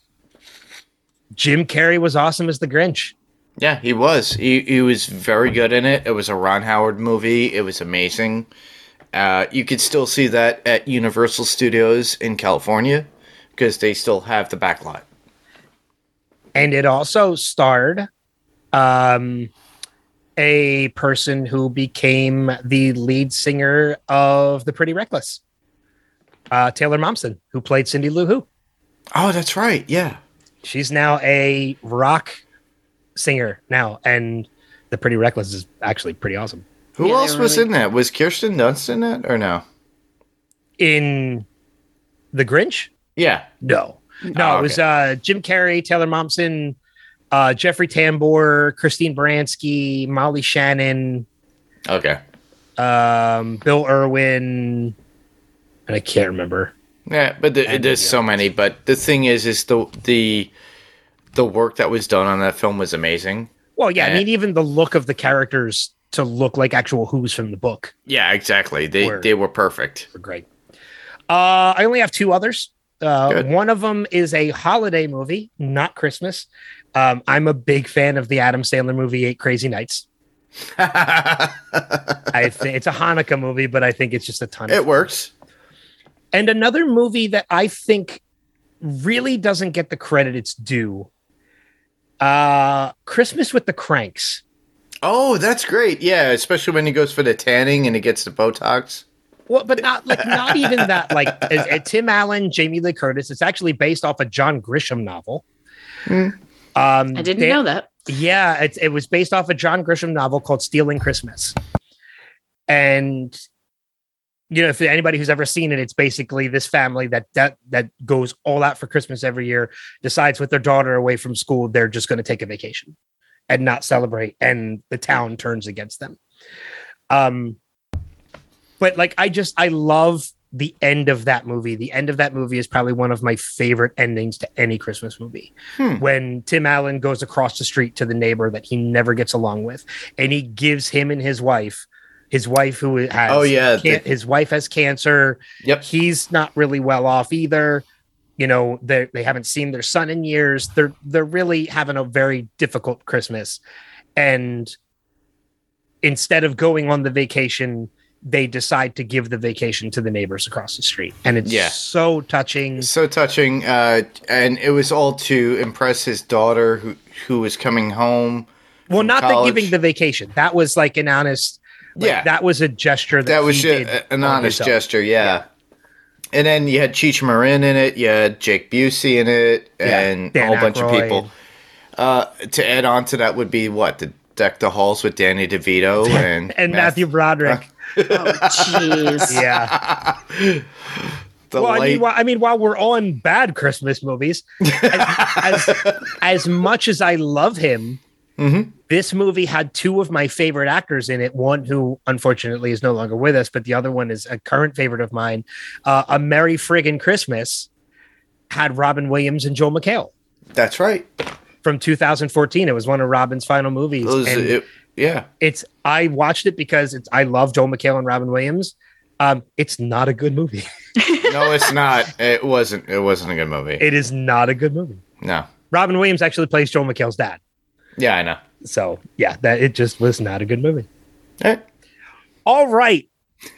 Jim Carrey was awesome as the Grinch. Yeah, he was. He, he was very good in it. It was a Ron Howard movie. It was amazing. Uh, you could still see that at Universal Studios in California because they still have the backlot. And it also starred um a person who became the lead singer of The Pretty Reckless. Uh Taylor Momsen, who played Cindy Lou Who. Oh, that's right. Yeah. she's now a rock singer now and the pretty reckless is actually pretty awesome Who Yeah, else was really- in that? Was Kirsten Dunst in that or no? in the grinch Yeah. no no Oh, it was uh jim carrey taylor momsen uh jeffrey tambor christine baranski molly shannon Okay. um bill irwin and i can't remember Yeah, but the, there's the so many. But the thing is, is the the the work that was done on that film was amazing. well yeah i Eh. mean even the look of the characters to look like actual who's from the book Yeah, exactly. They Word. they were perfect. were great. Uh, I only have two others. Uh, one of them is a holiday movie, not Christmas. Um, I'm a big fan of the Adam Sandler movie Eight Crazy Nights. I think it's a Hanukkah movie, but I think it's just a ton. Of it works. And another movie that I think really doesn't get the credit it's due Uh, Christmas with the Cranks. Oh, that's great. Yeah, especially when he goes for the tanning and he gets the Botox. Well, but not like not even that. Like Tim Allen, Jamie Lee Curtis. It's actually based off a John Grisham novel. Um, I didn't they- know that. Yeah, it, it was based off a John Grisham novel called Stealing Christmas. And you know, if anybody who's ever seen it, it's basically this family that that that goes all out for Christmas every year, decides with their daughter away from school, they're just going to take a vacation and not celebrate, and the town turns against them. Um, but like I just I love the end of that movie. The end of that movie is probably one of my favorite endings to any Christmas movie. Hmm. When Tim Allen goes across the street to the neighbor that he never gets along with, and he gives him and his wife, his wife who has Oh, yeah, can- the- his wife has cancer. Yep. He's not really well off either. You know, they they haven't seen their son in years. They're they're really having a very difficult Christmas. And instead of going on the vacation, they decide to give the vacation to the neighbors across the street. And it's Yeah. so touching. So touching. Uh, and it was all to impress his daughter who, who was coming home. Well, not the giving the vacation. That was like an honest like, Yeah. that was a gesture that, That was did an honest himself. gesture, yeah. And then you had Cheech Marin in it, you had Jake Busey in it, Yeah, and a Dan whole bunch of people. Uh, to add on to that would be what the deck the halls with Danny DeVito and and Math- Matthew Broderick. Oh, jeez. yeah. Well, I mean, while, I mean, while we're on bad Christmas movies, as, as, as much as I love him, Mhm. this movie had two of my favorite actors in it. One who unfortunately is no longer with us, but the other one is a current favorite of mine. Uh, a Merry Friggin' Christmas had Robin Williams and Joel McHale that's right. from 2014. It was one of Robin's final movies. Those, and it- yeah, it's I watched it because it's I love Joel McHale and Robin Williams. Um, it's not a good movie. no, it's not. It wasn't. It wasn't a good movie. It is not a good movie. no. Robin Williams actually plays Joel McHale's dad. Yeah, I know. So yeah, that it just was not a good movie. Eh, All right.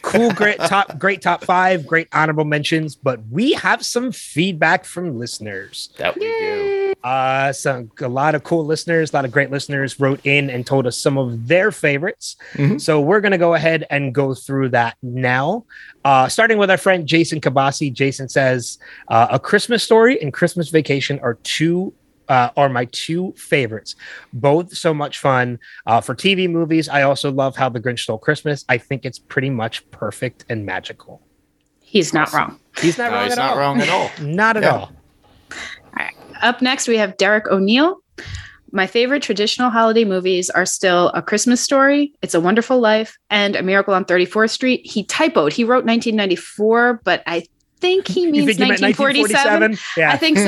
Cool, great top, great top five, great honorable mentions, but we have some feedback from listeners. that we do. Uh, some a lot of cool listeners, a lot of great listeners wrote in and told us some of their favorites. Mhm. So we're gonna go ahead and go through that now. Uh, starting with our friend Jason Kabasi. Jason says, uh, "A Christmas Story and Christmas Vacation are two uh, are my two favorites. Both so much fun. Uh, for TV movies, I also love How the Grinch Stole Christmas. I think it's pretty much perfect and magical. He's not wrong. He's not No, wrong he's at not all. wrong at all. Not at Yeah. all. Up next, we have Derek O'Neill. My favorite traditional holiday movies are still A Christmas Story, It's a Wonderful Life, and A Miracle on 34th Street. He typoed. He wrote 1994, but I think he means think 1947. 1947? Yeah. I think so.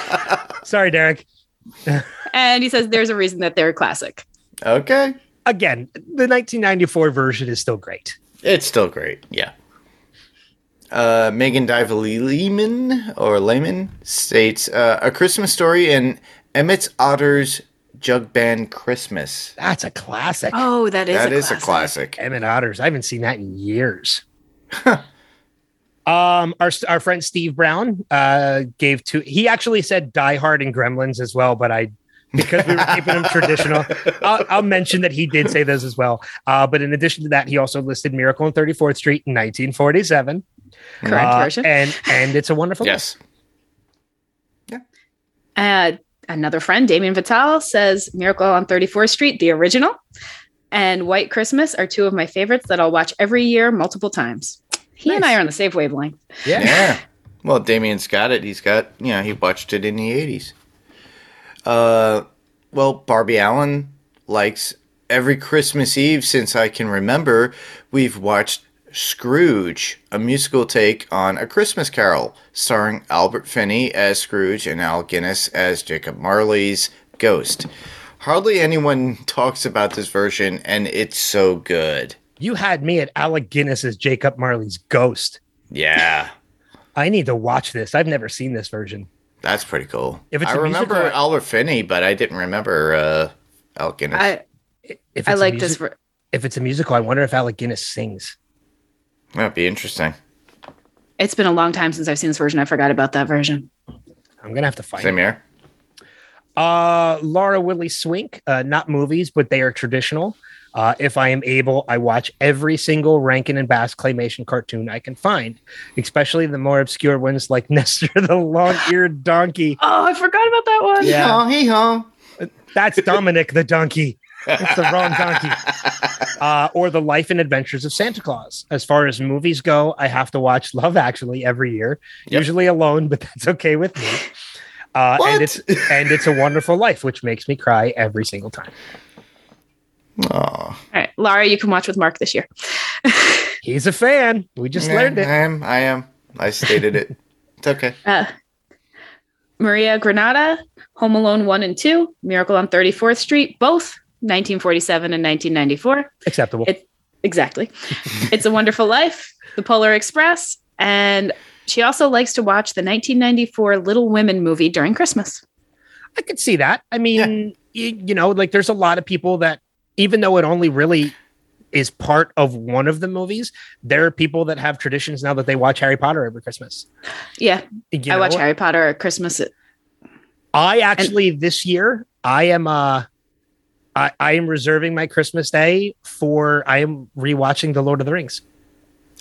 Yeah. Sorry, Derek. And he says there's a reason that they're a classic. okay. Again, the 1994 version is still great. It's still great. Yeah. Uh, Megan Diva Lehman or Lehman states uh, a Christmas story and Emmett Otter's Jug Band Christmas. That's a classic. Oh, that is That a is classic. a classic. Emmett Otters. I haven't seen that in years. um, our our friend Steve Brown uh gave two. He actually said Die Hard and Gremlins as well, but I because we were keeping them traditional. I'll, I'll mention that he did say those as well. Uh, but in addition to that, he also listed Miracle on 34th Street in 1947. Correct Uh, version. and and it's a wonderful. Yes. Uh, another friend, Damien Vital, says Miracle on 34th Street, the original, and White Christmas are two of my favorites that I'll watch every year multiple times. He and I are on the same wavelength. Yeah. Yeah. Well, Damien's got it. He's got, you know, he watched it in the 80s. Uh, well, Barbie Allen likes every Christmas Eve since I can remember, we've watched Scrooge, a musical take on A Christmas Carol, starring Albert Finney as Scrooge and Al Guinness as Jacob Marley's ghost. Hardly anyone talks about this version, and it's so good. You had me at Alec Guinness as Jacob Marley's ghost. Yeah. I need to watch this. I've never seen this version. That's pretty cool. If it's I a remember musical- Albert Finney, but I didn't remember uh, Al Guinness. I, If I it's a like music- this. ver- If it's a musical, I wonder if Alec Guinness sings. That'd be interesting. It's been a long time since I've seen this version. I forgot about that version. I'm gonna have to find Same it. here. Uh, Laura Willie Swink, uh, not movies, but they are traditional. Uh, if I am able, I watch every single Rankin and Bass claymation cartoon I can find, especially the more obscure ones like Nestor the long-eared donkey. Oh, I forgot about that one. Yeah. Hee haw. That's Dominic the donkey. That's the wrong donkey. Uh, or the Life and Adventures of Santa Claus. As far as movies go, I have to watch Love Actually every year, Yep. usually alone, but that's okay with me. Uh, What? and it's and it's a wonderful life, which makes me cry every single time. Aw. All right, Laura, you can watch with Mark this year. He's a fan. We just Yeah, learned it. I am. I am. I stated it. It's okay. Uh, Maria Granada, Home Alone 1 and 2, Miracle on 34th Street, both 1947 and 1994. Acceptable. It- Exactly. it's a Wonderful Life, The Polar Express, and she also likes to watch the 1994 Little Women movie during Christmas. I could see that. I mean, you, you know, like there's a lot of people that, even though it only really is part of one of the movies, there are people that have traditions now that they watch Harry Potter every Christmas. Yeah, You I watch know, Harry Potter at Christmas. I actually this year I am uh I, I am reserving my Christmas day for I am rewatching The Lord of the Rings.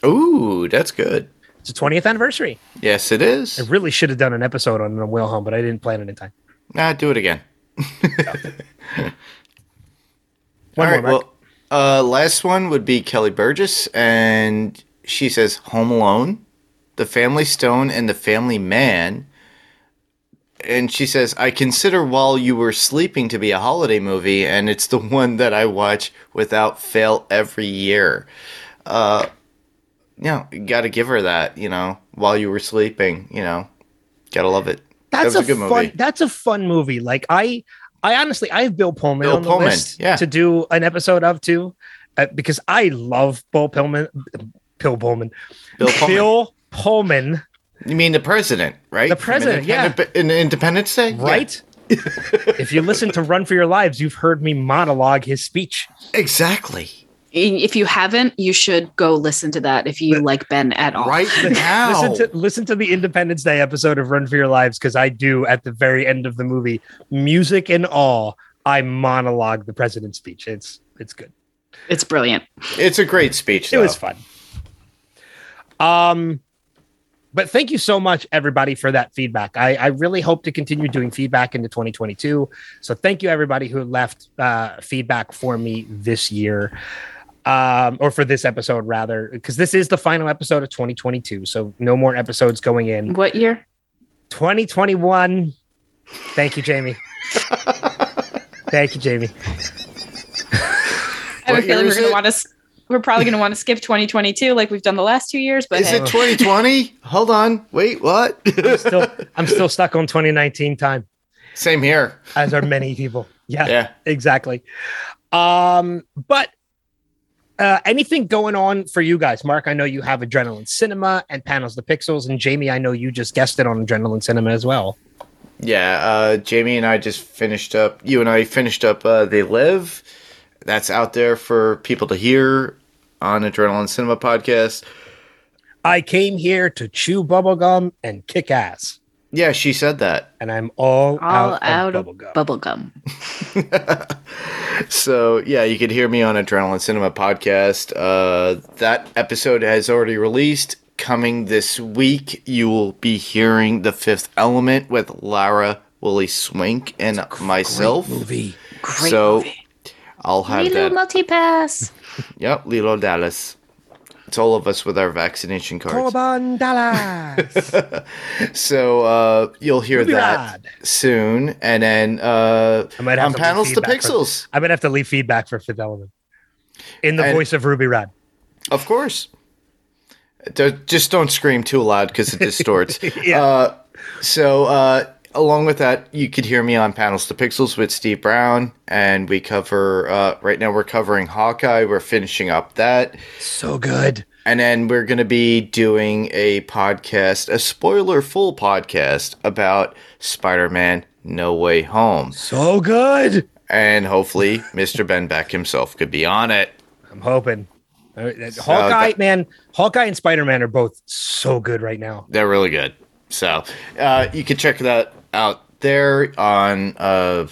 Ooh, that's good. It's the 20th anniversary. Yes, it is. I really should have done an episode on the Wilhelm, but I didn't plan it in time. Nah, do it again. One All more, Well, uh, last one would be Kelly Burgess, and she says Home Alone, The Family Stone, and The Family Man. And she says, I consider While You Were Sleeping to be a holiday movie, and it's the one that I watch without fail every year. Uh, you know, you gotta give her that, you know, While You Were Sleeping, you know, gotta love it. that's that a, a good fun movie. that's a fun movie. Like I I honestly I have Bill Pullman Bill on the Pullman, list yeah. to do an episode of too. Uh, because I love Bill Pullman Bill Pullman. Bill Pullman. Bill Pullman, You mean the president, right? The president, yeah. Independent- in Independence Day? Yeah. right? if you listen to Run for Your Lives, you've heard me monologue his speech. Exactly. If you haven't, you should go listen to that if you like Ben at all. Right now. Listen to listen to the Independence Day episode of Run for Your Lives because I do at the very end of the movie, music and all. I monologue the president's speech. It's it's good. It's brilliant. it's a great speech. It was fun. Um, but thank you so much, everybody, for that feedback. I, I really hope to continue doing feedback into 2022. So thank you, everybody who left uh, feedback for me this year, um, or for this episode rather, because this is the final episode of 2022. So no more episodes going in. What year? 2021. Thank you, Jayme. thank you, Jayme. I have What a feeling we're gonna want to. We're probably gonna want to skip 2022 like we've done the last two years. But Is hey, it 2020? Hold on. Wait, what? Still, I'm still stuck on 2019 time. Same here. as are many people. Yeah, Yeah. exactly. Um, but uh, anything going on for you guys? Mark, I know you have Adrenaline Cinema and Panels to Pixels, and Jayme, I know you just guessed it on Adrenaline Cinema as well. Yeah. Uh, Jayme and I just finished up. You and I finished up. Uh, they live. That's out there for people to hear on Adrenaline Cinema podcast. I came here to chew bubblegum and kick ass, Yeah, she said that. and I'm all, all out, out of of bubblegum. bubblegum. So yeah, you could hear me on Adrenaline Cinema podcast. Uh, that episode has already released. Coming this week, you will be hearing the Fifth Element with Lara Willie Swink and myself. movie. Great so movie. I'll have Leeloo that. multipass. Yep, Leeloo Dallas. It's all of us with our vaccination cards. Korben Dallas. So uh, you'll hear Ruby that Rod. soon, and then uh, I might have on to panels to feedback for- pixels, I'm gonna have to leave feedback for Fifth Element in the And- voice of Ruby Rod. of course. Just don't scream too loud because it distorts. Yeah. Uh, so uh, along with that, you could hear me on panels to pixels with Steve Brown, and we cover. Uh, right now, we're covering Hawkeye. We're finishing up that. So good. And then we're going to be doing a podcast, a spoiler full podcast about Spider Man No Way Home. So good. And hopefully, Mr. Ben Beck himself could be on it. I'm hoping. Hawkeye, man, Hawkeye and Spider Man are both so good right now. They're really good. So uh, you can check that out there on uh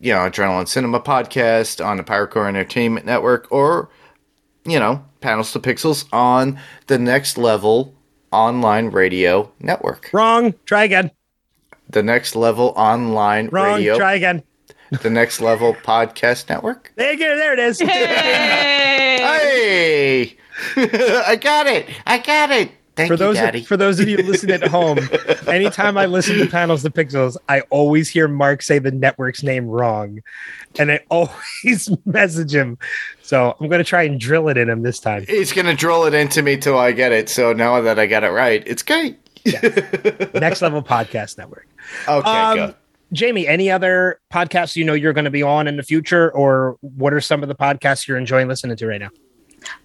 you know Adrenaline Cinema podcast on the Pyrocore Entertainment Network or you know Panels to Pixels on the Next Level Online Radio Network. Wrong. Try again. The Next Level Online Wrong. Radio. Try again. The Next Level Podcast Network. There you go. There it is. Hey! Hey, I got it. I got it. Thank for you, those Daddy. for those of you listening at home, anytime I listen to panels to pixels, I always hear Mark say the network's name wrong, and I always message him. So I'm going to try and drill it in him this time. He's gonna drill it into me till I get it. So now that I got it right, it's great. Next Level Podcast Network. Okay, Um, good. Jayme, any other podcasts you know you're going to be on in the future, or what are some of the podcasts you're enjoying listening to right now?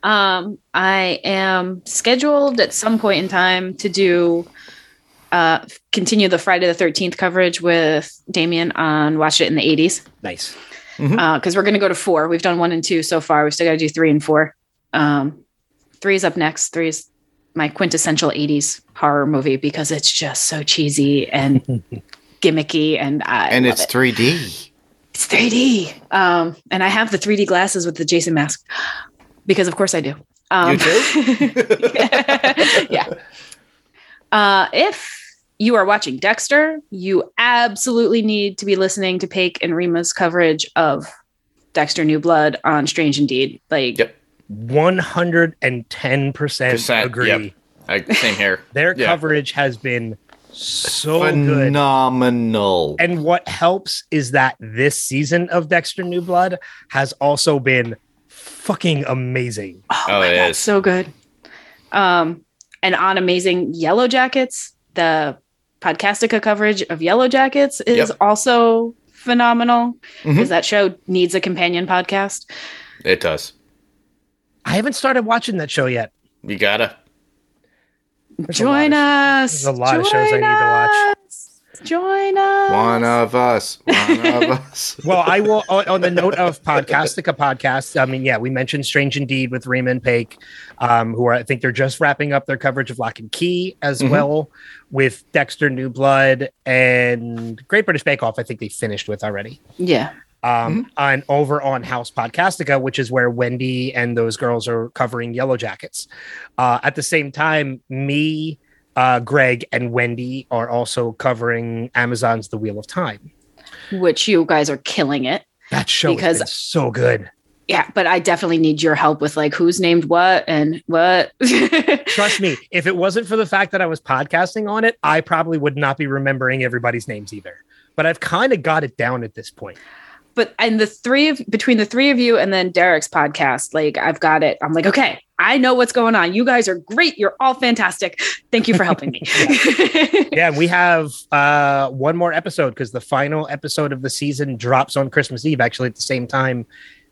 Um, I am scheduled at some point in time to do uh continue the Friday the 13th coverage with Damien on Watch It in the 80s. Nice. Uh, because we're gonna go to four. We've done one and two so far. We still gotta do three and four. Um three is up next. Three is my quintessential 80s horror movie because it's just so cheesy and gimmicky and I And love it's it. 3D. It's 3D. Um, and I have the 3D glasses with the Jason mask because, of course, I do. Um, You yeah. Uh, if you are watching Dexter, you absolutely need to be listening to Paik and Rima's coverage of Dexter New Blood on Strange Indeed. Like, Yep. 110% Percent, agree. yep. I, same here. Their Yeah. coverage has been so good. Phenomenal. And what helps is that this season of Dexter New Blood has also been fucking amazing. oh, Oh, my it God, is. so good. Um, and on Amazing Yellow Jackets, the Podcastica coverage of Yellow Jackets is Yep. also phenomenal because that show needs a companion podcast. It does. I haven't started watching that show yet. You gotta. There's a Join lot us. there's a lot of shows I need to watch. Us. Join us. One of us. One of us. Well, I will on, on the note of Podcastica podcast. I mean, yeah, we mentioned Strange Indeed with Raymond Paik, um, who are I think they're just wrapping up their coverage of Lock and Key as Mhm. well with Dexter New Blood and Great British Bake Off. I think they finished with already. Yeah. um, on over on House Podcastica, which is where Wendy and those girls are covering Yellow Jackets. Uh, at the same time, me, uh, Greg, and Wendy are also covering Amazon's The Wheel of Time. Which you guys are killing it. That show Because- is so good. Yeah, but I definitely need your help with like who's named what and what. Trust me, if it wasn't for the fact that I was podcasting on it, I probably would not be remembering everybody's names either. But I've kind of got it down at this point. But and the three of between the three of you and then Derek's podcast, like I've got it. I'm like, okay, I know what's going on. You guys are great. You're all fantastic. Thank you for helping me. yeah, and we have uh, one more episode because the final episode of the season drops on Christmas Eve. Actually, at the same time,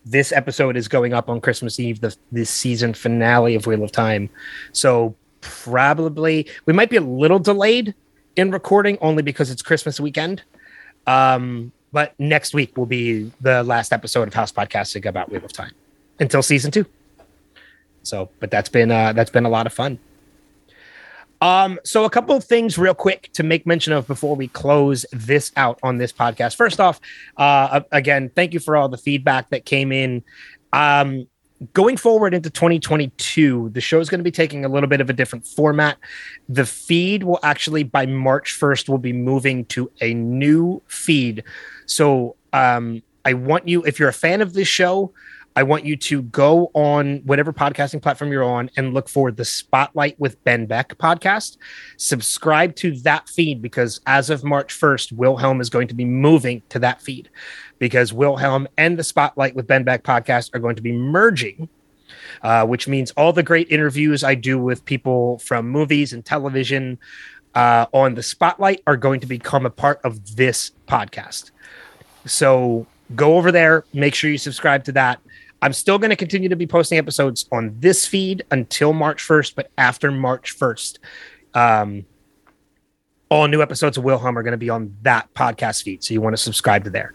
this episode is going up on Christmas Eve, the this season finale of Wheel of Time. So probably we might be a little delayed in recording only because it's Christmas weekend. Um, but next week will be the last episode of House Podcastica about Wheel of Time until season two. So, but that's been uh, that's been a lot of fun. Um, so a couple of things real quick to make mention of before we close this out on this podcast. First off, uh, again, thank you for all the feedback that came in. Um, going forward into 2022, the show is going to be taking a little bit of a different format. The feed will actually by March 1st will be moving to a new feed. So um, I want you, if you're a fan of this show, I want you to go on whatever podcasting platform you're on and look for the Spotlight with Ben Beck podcast. Subscribe to that feed because as of March 1st, Wilhelm is going to be moving to that feed because Wilhelm and the Spotlight with Ben Beck podcast are going to be merging. Uh, which means all the great interviews I do with people from movies and television uh, on the Spotlight are going to become a part of this podcast. So go over there, make sure you subscribe to that. I'm still going to continue to be posting episodes on this feed until March 1st, but after March 1st, um, all new episodes of Wilhelm are going to be on that podcast feed. So you want to subscribe to there.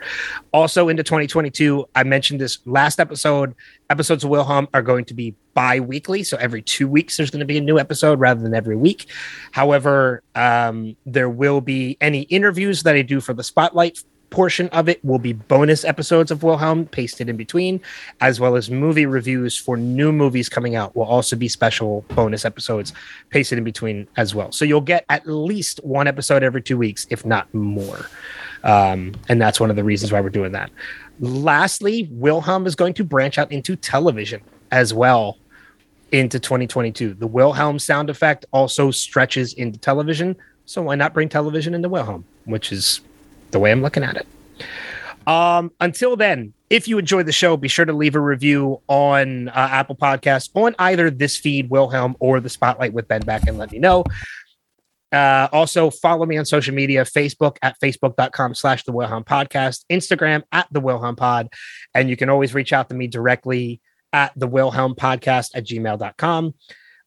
Also, into 2022, I mentioned this last episode. Episodes of Wilhelm are going to be bi weekly. So every two weeks, there's going to be a new episode rather than every week. However, um, there will be any interviews that I do for the Spotlight portion of it will be bonus episodes of Wilhelm pasted in between, as well as movie reviews for new movies coming out will also be special bonus episodes pasted in between as well. So you'll get at least one episode every two weeks, if not more. Um, and that's one of the reasons why we're doing that. Lastly, Wilhelm is going to branch out into television as well into 2022. The Wilhelm sound effect also stretches into television. So why not bring television into Wilhelm, which is the way I'm looking at it. Um, until then, if you enjoyed the show, be sure to leave a review on uh, Apple Podcasts on either this feed, Wilhelm, or the Spotlight with Ben Beck, and let me know. Uh, also, follow me on social media Facebook at facebook.com slash the Wilhelm Podcast, Instagram at the Wilhelm Pod, and you can always reach out to me directly at the Wilhelm Podcast at gmail.com.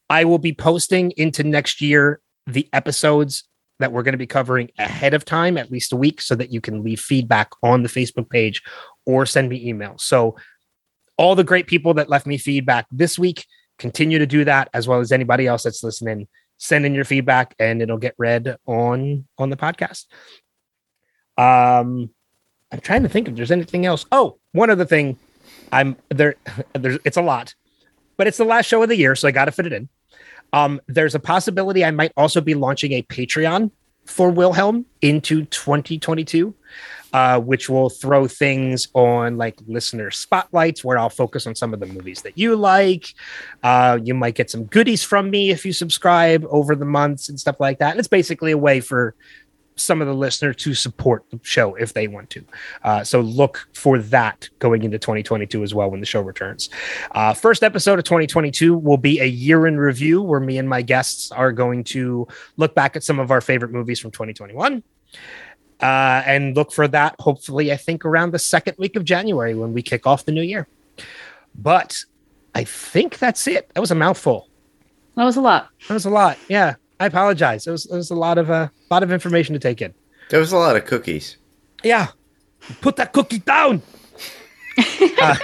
I will be posting into next year the episodes that we're going to be covering ahead of time, at least a week, so that you can leave feedback on the Facebook page or send me emails. So, all the great people that left me feedback this week, continue to do that, as well as anybody else that's listening. Send in your feedback, and it'll get read on on the podcast. Um, I'm trying to think if there's anything else. Oh, one other thing, I'm there. There's it's a lot, but it's the last show of the year, so I got to fit it in. Um, there's a possibility I might also be launching a Patreon for Wilhelm into 2022, uh, which will throw things on like listener spotlights where I'll focus on some of the movies that you like. Uh, you might get some goodies from me if you subscribe over the months and stuff like that. And it's basically a way for some of the listeners to support the show if they want to. Uh, so look for that going into 2022 as well when the show returns. Uh, first episode of 2022 will be a year in review where me and my guests are going to look back at some of our favorite movies from 2021. Uh, and look for that hopefully, I think, around the second week of January when we kick off the new year. But I think that's it. That was a mouthful. That was a lot. That was a lot. Yeah. I apologize. It was, it was a lot of a uh, lot of information to take in. There was a lot of cookies. Yeah, put that cookie down. uh,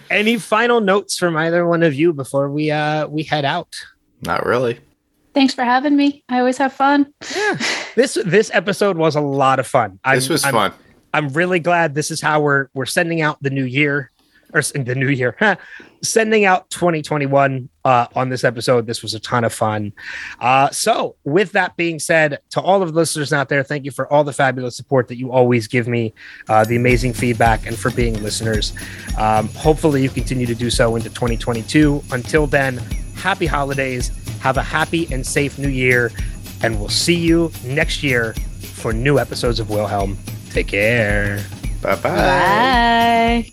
any final notes from either one of you before we uh we head out? Not really. Thanks for having me. I always have fun. Yeah. This this episode was a lot of fun. I'm, this was I'm, fun. I'm really glad this is how we're we're sending out the new year or the new year, sending out 2021 uh, on this episode. This was a ton of fun. Uh, so, with that being said, to all of the listeners out there, thank you for all the fabulous support that you always give me, uh, the amazing feedback, and for being listeners. Um, hopefully, you continue to do so into 2022. Until then, happy holidays. Have a happy and safe new year. And we'll see you next year for new episodes of Wilhelm. Take care. Bye-bye. Bye.